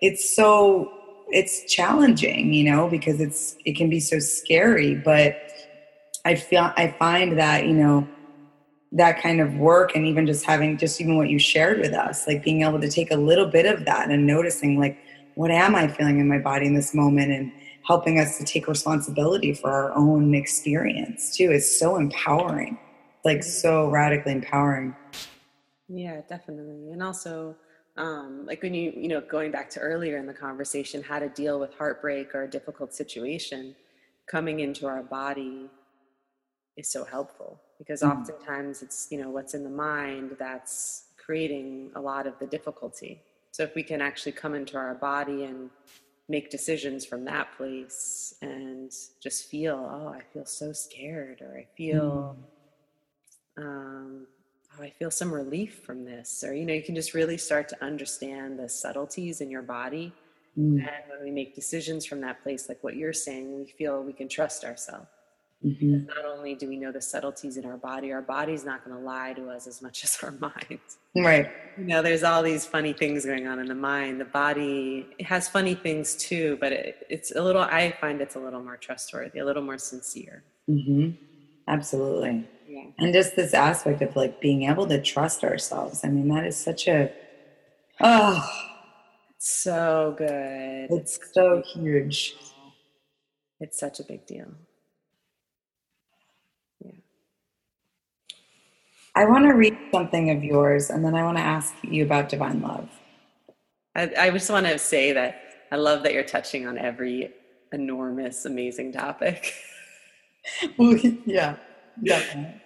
it's so it's challenging, you know, because it's it can be so scary, but I feel I find that, you know, that kind of work and even just having just even what you shared with us like being able to take a little bit of that and noticing like what am i feeling in my body in this moment and helping us to take responsibility for our own experience too is so empowering like mm-hmm. so radically empowering. Yeah definitely. And also um, like when you you know going back to earlier in the conversation how to deal with heartbreak or a difficult situation coming into our body is so helpful because mm. oftentimes it's you know what's in the mind that's creating a lot of the difficulty so if we can actually come into our body and make decisions from that place and just feel oh i feel so scared or i feel mm. um, oh i feel some relief from this or you know you can just really start to understand the subtleties in your body mm. and when we make decisions from that place like what you're saying we feel we can trust ourselves Mm-hmm. Not only do we know the subtleties in our body, our body's not going to lie to us as much [LAUGHS] as our mind. Right. You know, there's all these funny things going on in the mind. The body has funny things too, but it, it's a little, I find it's a little more trustworthy, a little more sincere. Mm-hmm. Absolutely. Yeah. And just this aspect of like being able to trust ourselves. I mean, that is such a, oh, so good. It's so huge. It's such a big deal. Yeah i want to read something of yours and then I want to ask you about divine love. I, I just want to say that I love that you're touching on every enormous, amazing topic. [LAUGHS] [LAUGHS] yeah, definitely.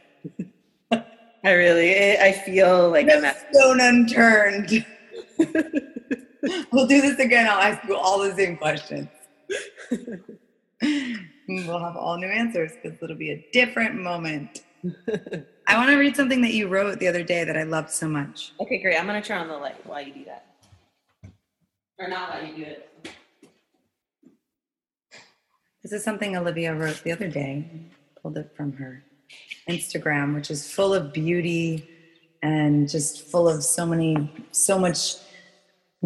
I really, I feel like I'm at stone unturned. [LAUGHS] we'll do this again. I'll ask you all the same questions. [LAUGHS] we'll have all new answers because it'll be a different moment. [LAUGHS] I want to read something that you wrote the other day that I loved so much. Okay, great. I'm going to turn on the light while you do that. Or not while you do it. This is something Olivia wrote the other day. Pulled it from her Instagram, which is full of beauty and just full of so many, so much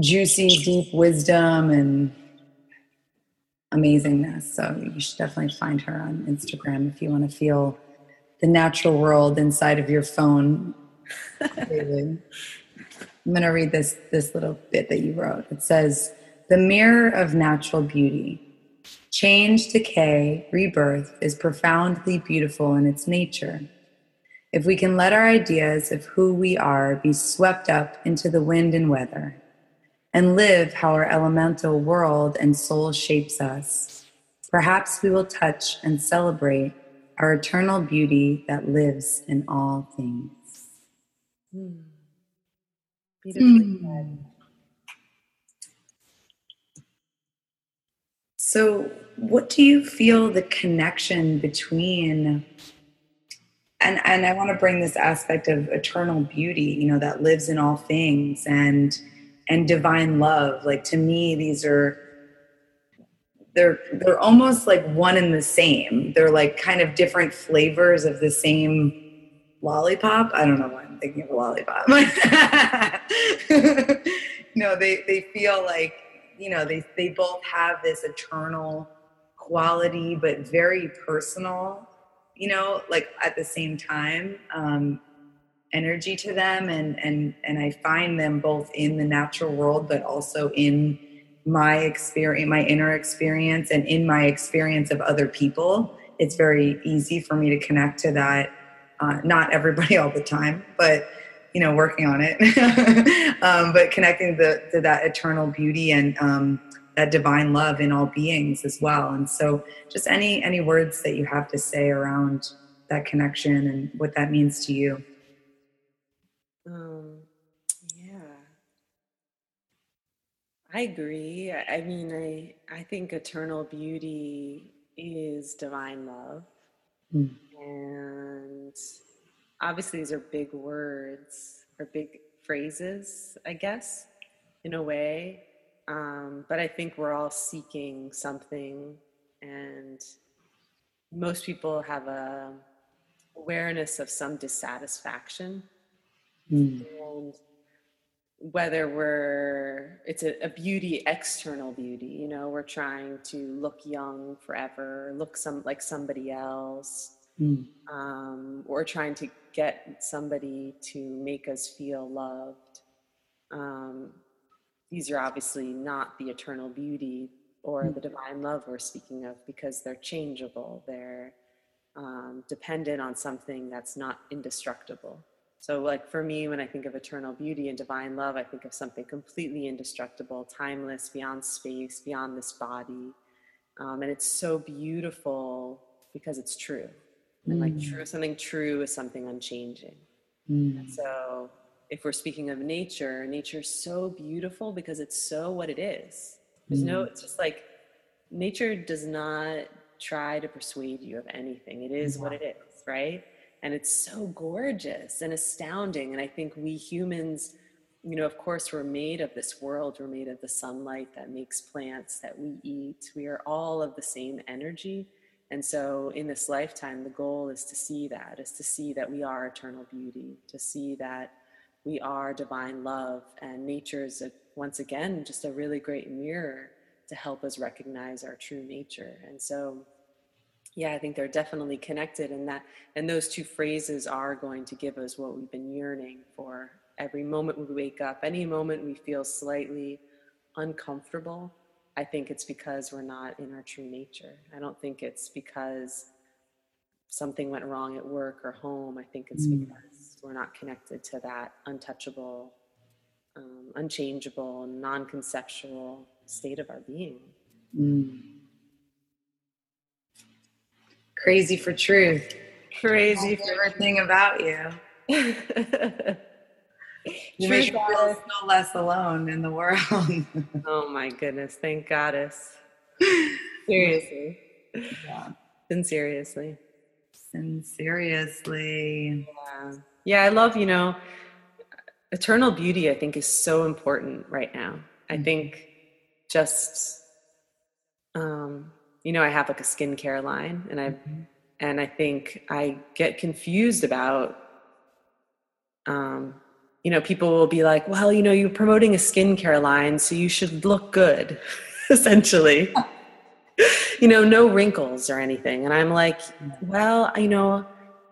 juicy, deep wisdom and amazingness. So you should definitely find her on Instagram if you want to feel the natural world inside of your phone. I'm going to read this this little bit that you wrote. It says, "The mirror of natural beauty. Change, decay, rebirth is profoundly beautiful in its nature. If we can let our ideas of who we are be swept up into the wind and weather, and live how our elemental world and soul shapes us, perhaps we will touch and celebrate our eternal beauty that lives in all things. Mm. Beautifully mm. said. So, what do you feel the connection between and and I want to bring this aspect of eternal beauty, you know, that lives in all things and and divine love. Like to me, these are they're they're almost like one and the same. They're like kind of different flavors of the same lollipop. I don't know why I'm thinking of a lollipop. [LAUGHS] no, they they feel like you know they they both have this eternal quality, but very personal. You know, like at the same time. Um, energy to them and and and I find them both in the natural world but also in my experience, my inner experience, and in my experience of other people, it's very easy for me to connect to that. Uh, not everybody [LAUGHS] all the time, but you know, working on it. [LAUGHS] um, but connecting the, to that eternal beauty and um, that divine love in all beings as well. And so, just any any words that you have to say around that connection and what that means to you. Um, yeah. I agree. I mean, I I think eternal beauty is divine love, mm. and obviously these are big words or big phrases, I guess, in a way. Um, but I think we're all seeking something, and most people have a awareness of some dissatisfaction, mm. and whether we're it's a, a, beauty external beauty you know we're trying to look young forever look some like somebody else mm. um, or trying to get somebody to make us feel loved um, these are obviously not the eternal beauty or mm. the divine love we're speaking of because they're changeable they're um, dependent on something that's not indestructible so, like for me, when I think of eternal beauty and divine love, I think of something completely indestructible, timeless, beyond space, beyond this body. Um, and it's so beautiful because it's true. And like true, mm. something true is something unchanging. Mm. So, if we're speaking of nature, nature is so beautiful because it's so what it is. There's mm. no, it's just like nature does not try to persuade you of anything. It is yeah. what it is, right? and it's so gorgeous and astounding and i think we humans you know of course we're made of this world we're made of the sunlight that makes plants that we eat we are all of the same energy and so in this lifetime the goal is to see that is to see that we are eternal beauty to see that we are divine love and nature is a, once again just a really great mirror to help us recognize our true nature. And so yeah i think they're definitely connected and that and those two phrases are going to give us what we've been yearning for. Every moment we wake up any moment we feel slightly uncomfortable i think it's because we're not in our true nature. I don't think it's because something went wrong at work or home. I think it's mm. because we're not connected to that untouchable um, unchangeable non-conceptual state of our being mm. Crazy for truth. Crazy for everything about you. [LAUGHS] you make me feel so less alone in the world. [LAUGHS] oh my goodness. Thank goddess. [LAUGHS] Seriously. Yeah. Sincerely. Sincerely. Yeah. Yeah, I love, you know, eternal beauty, I think, is so important right now. I mm-hmm. think just um, you know, I have like a skincare line and I mm-hmm. and I think I get confused about um, you know, people will be like, well, you know, you're promoting a skincare line, so you should look good, [LAUGHS] essentially. [LAUGHS] you know, no wrinkles or anything. And I'm like, mm-hmm. well, you know,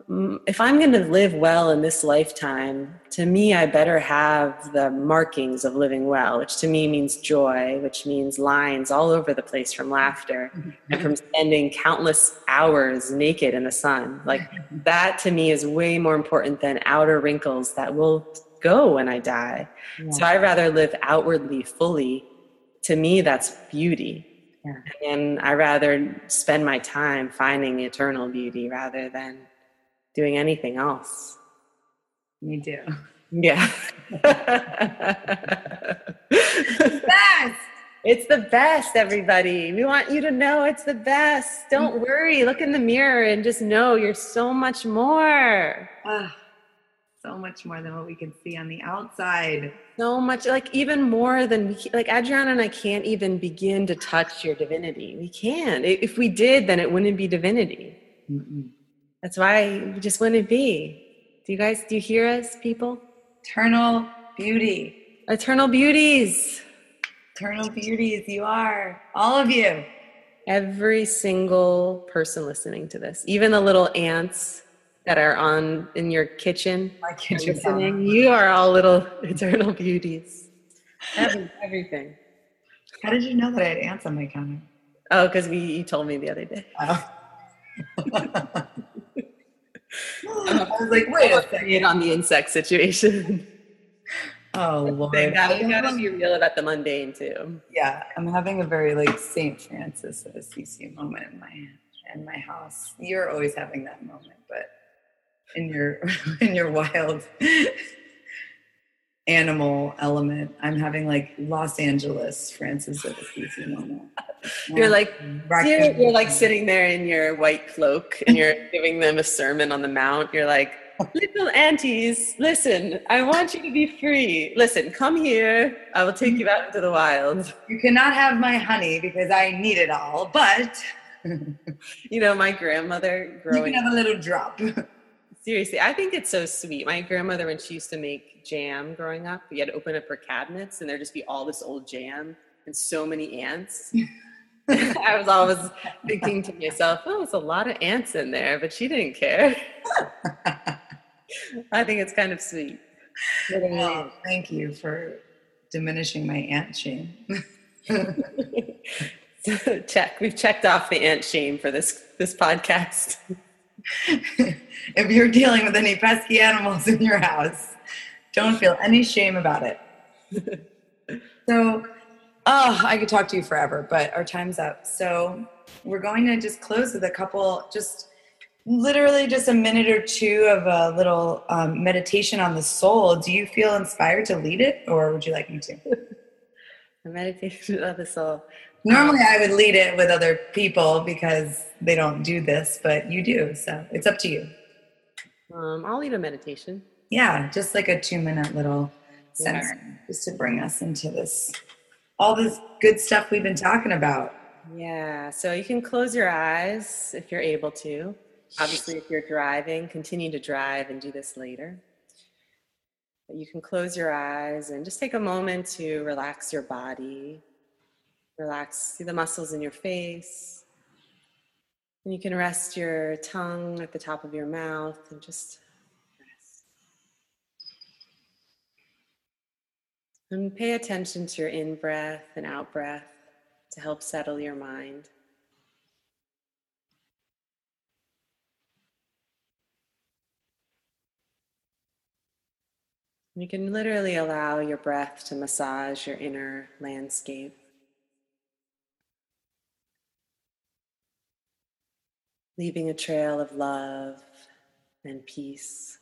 Mm, if I'm going to live well in this lifetime, to me, I better have the markings of living well, which to me means joy, which means lines all over the place from laughter and from spending countless hours naked in the sun. Like [LAUGHS] that to me is way more important than outer wrinkles that will go when I die. Yeah. So I rather live outwardly fully. To me, that's beauty. Yeah. And I rather spend my time finding eternal beauty rather than doing anything else. Me too. Yeah. [LAUGHS] Best. It's the best, everybody. We want you to know it's the best. Don't worry. Look in the mirror and just know you're so much more. Ah, so much more than what we can see on the outside. So much, like even more than we, like Adriana and I can't even begin to touch your divinity. We can't. If we did, then it wouldn't be divinity. Mm-mm. That's why we just want to be. Do you guys, do you hear us, people? Eternal beauty. Eternal beauties. Eternal beauties, you are. All of you. Every single person listening to this, even the little ants that are on in your kitchen, My kitchen listening, you are all little [LAUGHS] eternal beauties. Every, everything. How did you know that I had ants on my counter? Oh, because we you told me the other day. Oh. [LAUGHS] [LAUGHS] I was like, wait a second. on the insect situation. [LAUGHS] Oh, Lord. They gotta, you gotta be real about the mundane too. yeah, I'm having a very like Saint Francis of Assisi moment in my in my house. You're always having that moment, but in your [LAUGHS] in your wild animal element, I'm having like Los Angeles Francis of Assisi moment. You're like you're, you're like sitting there in your white cloak and you're giving them a sermon on the mount. You're like, little aunties, listen, I want you to be free. Listen, come here. I will take you out into the wild. You cannot have my honey because I need it all, but [LAUGHS] You know, my grandmother you growing can have a little drop. [LAUGHS] Seriously, I think it's so sweet. My grandmother, when she used to make jam growing up, we had to open up her cabinets and there'd just be all this old jam and so many ants. [LAUGHS] I was always thinking to myself, oh, there's a lot of ants in there, but she didn't care. [LAUGHS] I think it's kind of sweet. Well, thank you for diminishing my ant shame. [LAUGHS] So check. We've checked off the ant shame for this this podcast. [LAUGHS] if you're dealing with any pesky animals in your house, don't feel any shame about it. [LAUGHS] so, oh, I could talk to you forever, but our time's up. So, we're going to just close with a couple, just literally just a minute or two of a little um, meditation on the soul. Do you feel inspired to lead it, or would you like me to? [LAUGHS] The meditation of the soul. Normally, I would lead it with other people because they don't do this, but you do. So, it's up to you. Um, I'll lead a meditation. Yeah, just like a two minute little center, just to bring us into this, all this good stuff we've been talking about. Yeah, so you can close your eyes if you're able to. Obviously, if you're driving, continue to drive and do this later. But you can close your eyes and just take a moment to relax your body. Relax, see the muscles in your face. And you can rest your tongue at the top of your mouth and just rest. And pay attention to your in breath and out breath to help settle your mind. You can literally allow your breath to massage your inner landscape. Leaving a trail of love and peace.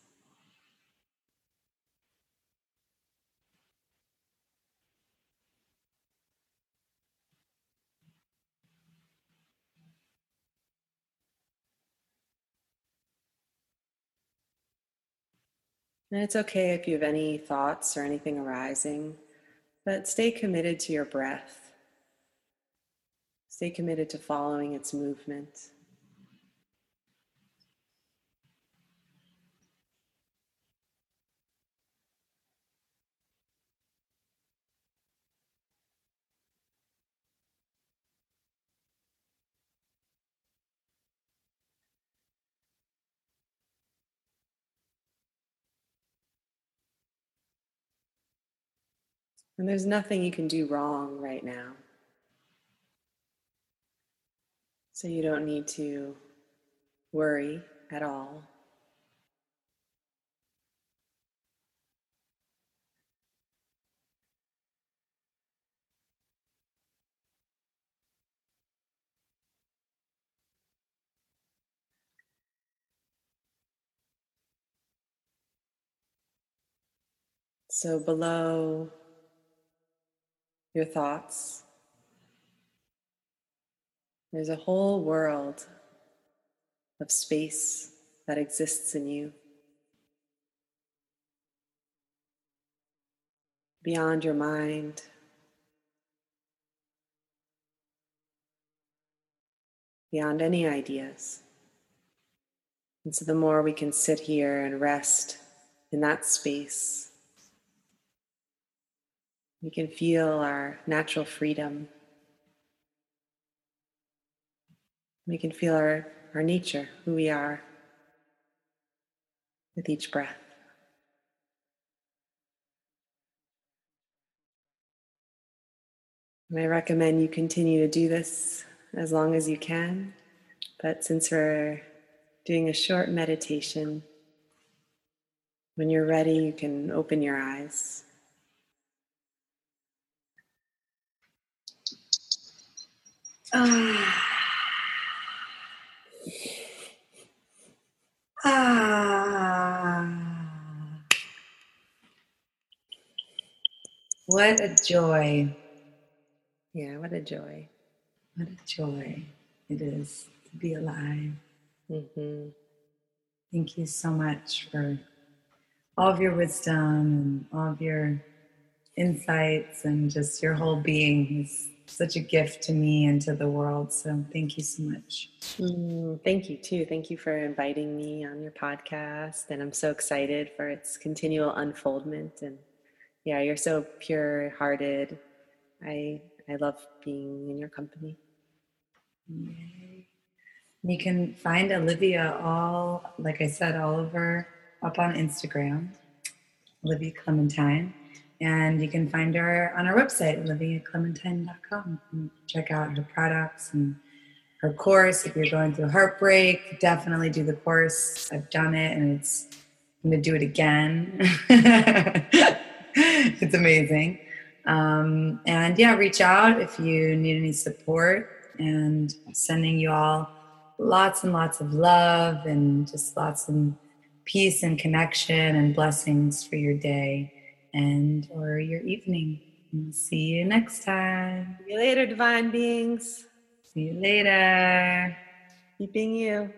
And it's okay if you have any thoughts or anything arising, but stay committed to your breath. Stay committed to following its movement. And there's nothing you can do wrong right now. So you don't need to worry at all. So below your thoughts, There's a whole world of space that exists in you. Beyond your mind, beyond any ideas. And so, the more we can sit here and rest in that space, we can feel our natural freedom. We can feel our, our nature, who we are, with each breath. And I recommend you continue to do this as long as you can. But since we're doing a short meditation, when you're ready, you can open your eyes. Ah. [SIGHS] Ah. What a joy. Yeah, what a joy. What a joy it is to be alive. Mm-hmm. Thank you so much for all of your wisdom and all of your insights and just your whole being is such a gift to me and to the world. So thank you so much. Mm, thank you too. Thank you for inviting me on your podcast. And I'm so excited for its continual unfoldment. And yeah, you're so pure hearted. I I love being in your company. You can find Olivia all, like I said, all over up on Instagram, Olivia Clementine. And you can find her on our website, oliviaclementine.com. And check out her products and her course. If you're going through heartbreak, definitely do the course. I've done it and it's I'm gonna do it again. [LAUGHS] it's amazing. Um, and yeah, reach out if you need any support and sending you all lots and lots of love and just lots of peace and connection and blessings for your day and or your evening. And see you next time. See you later, divine beings. See you later. Keep being you.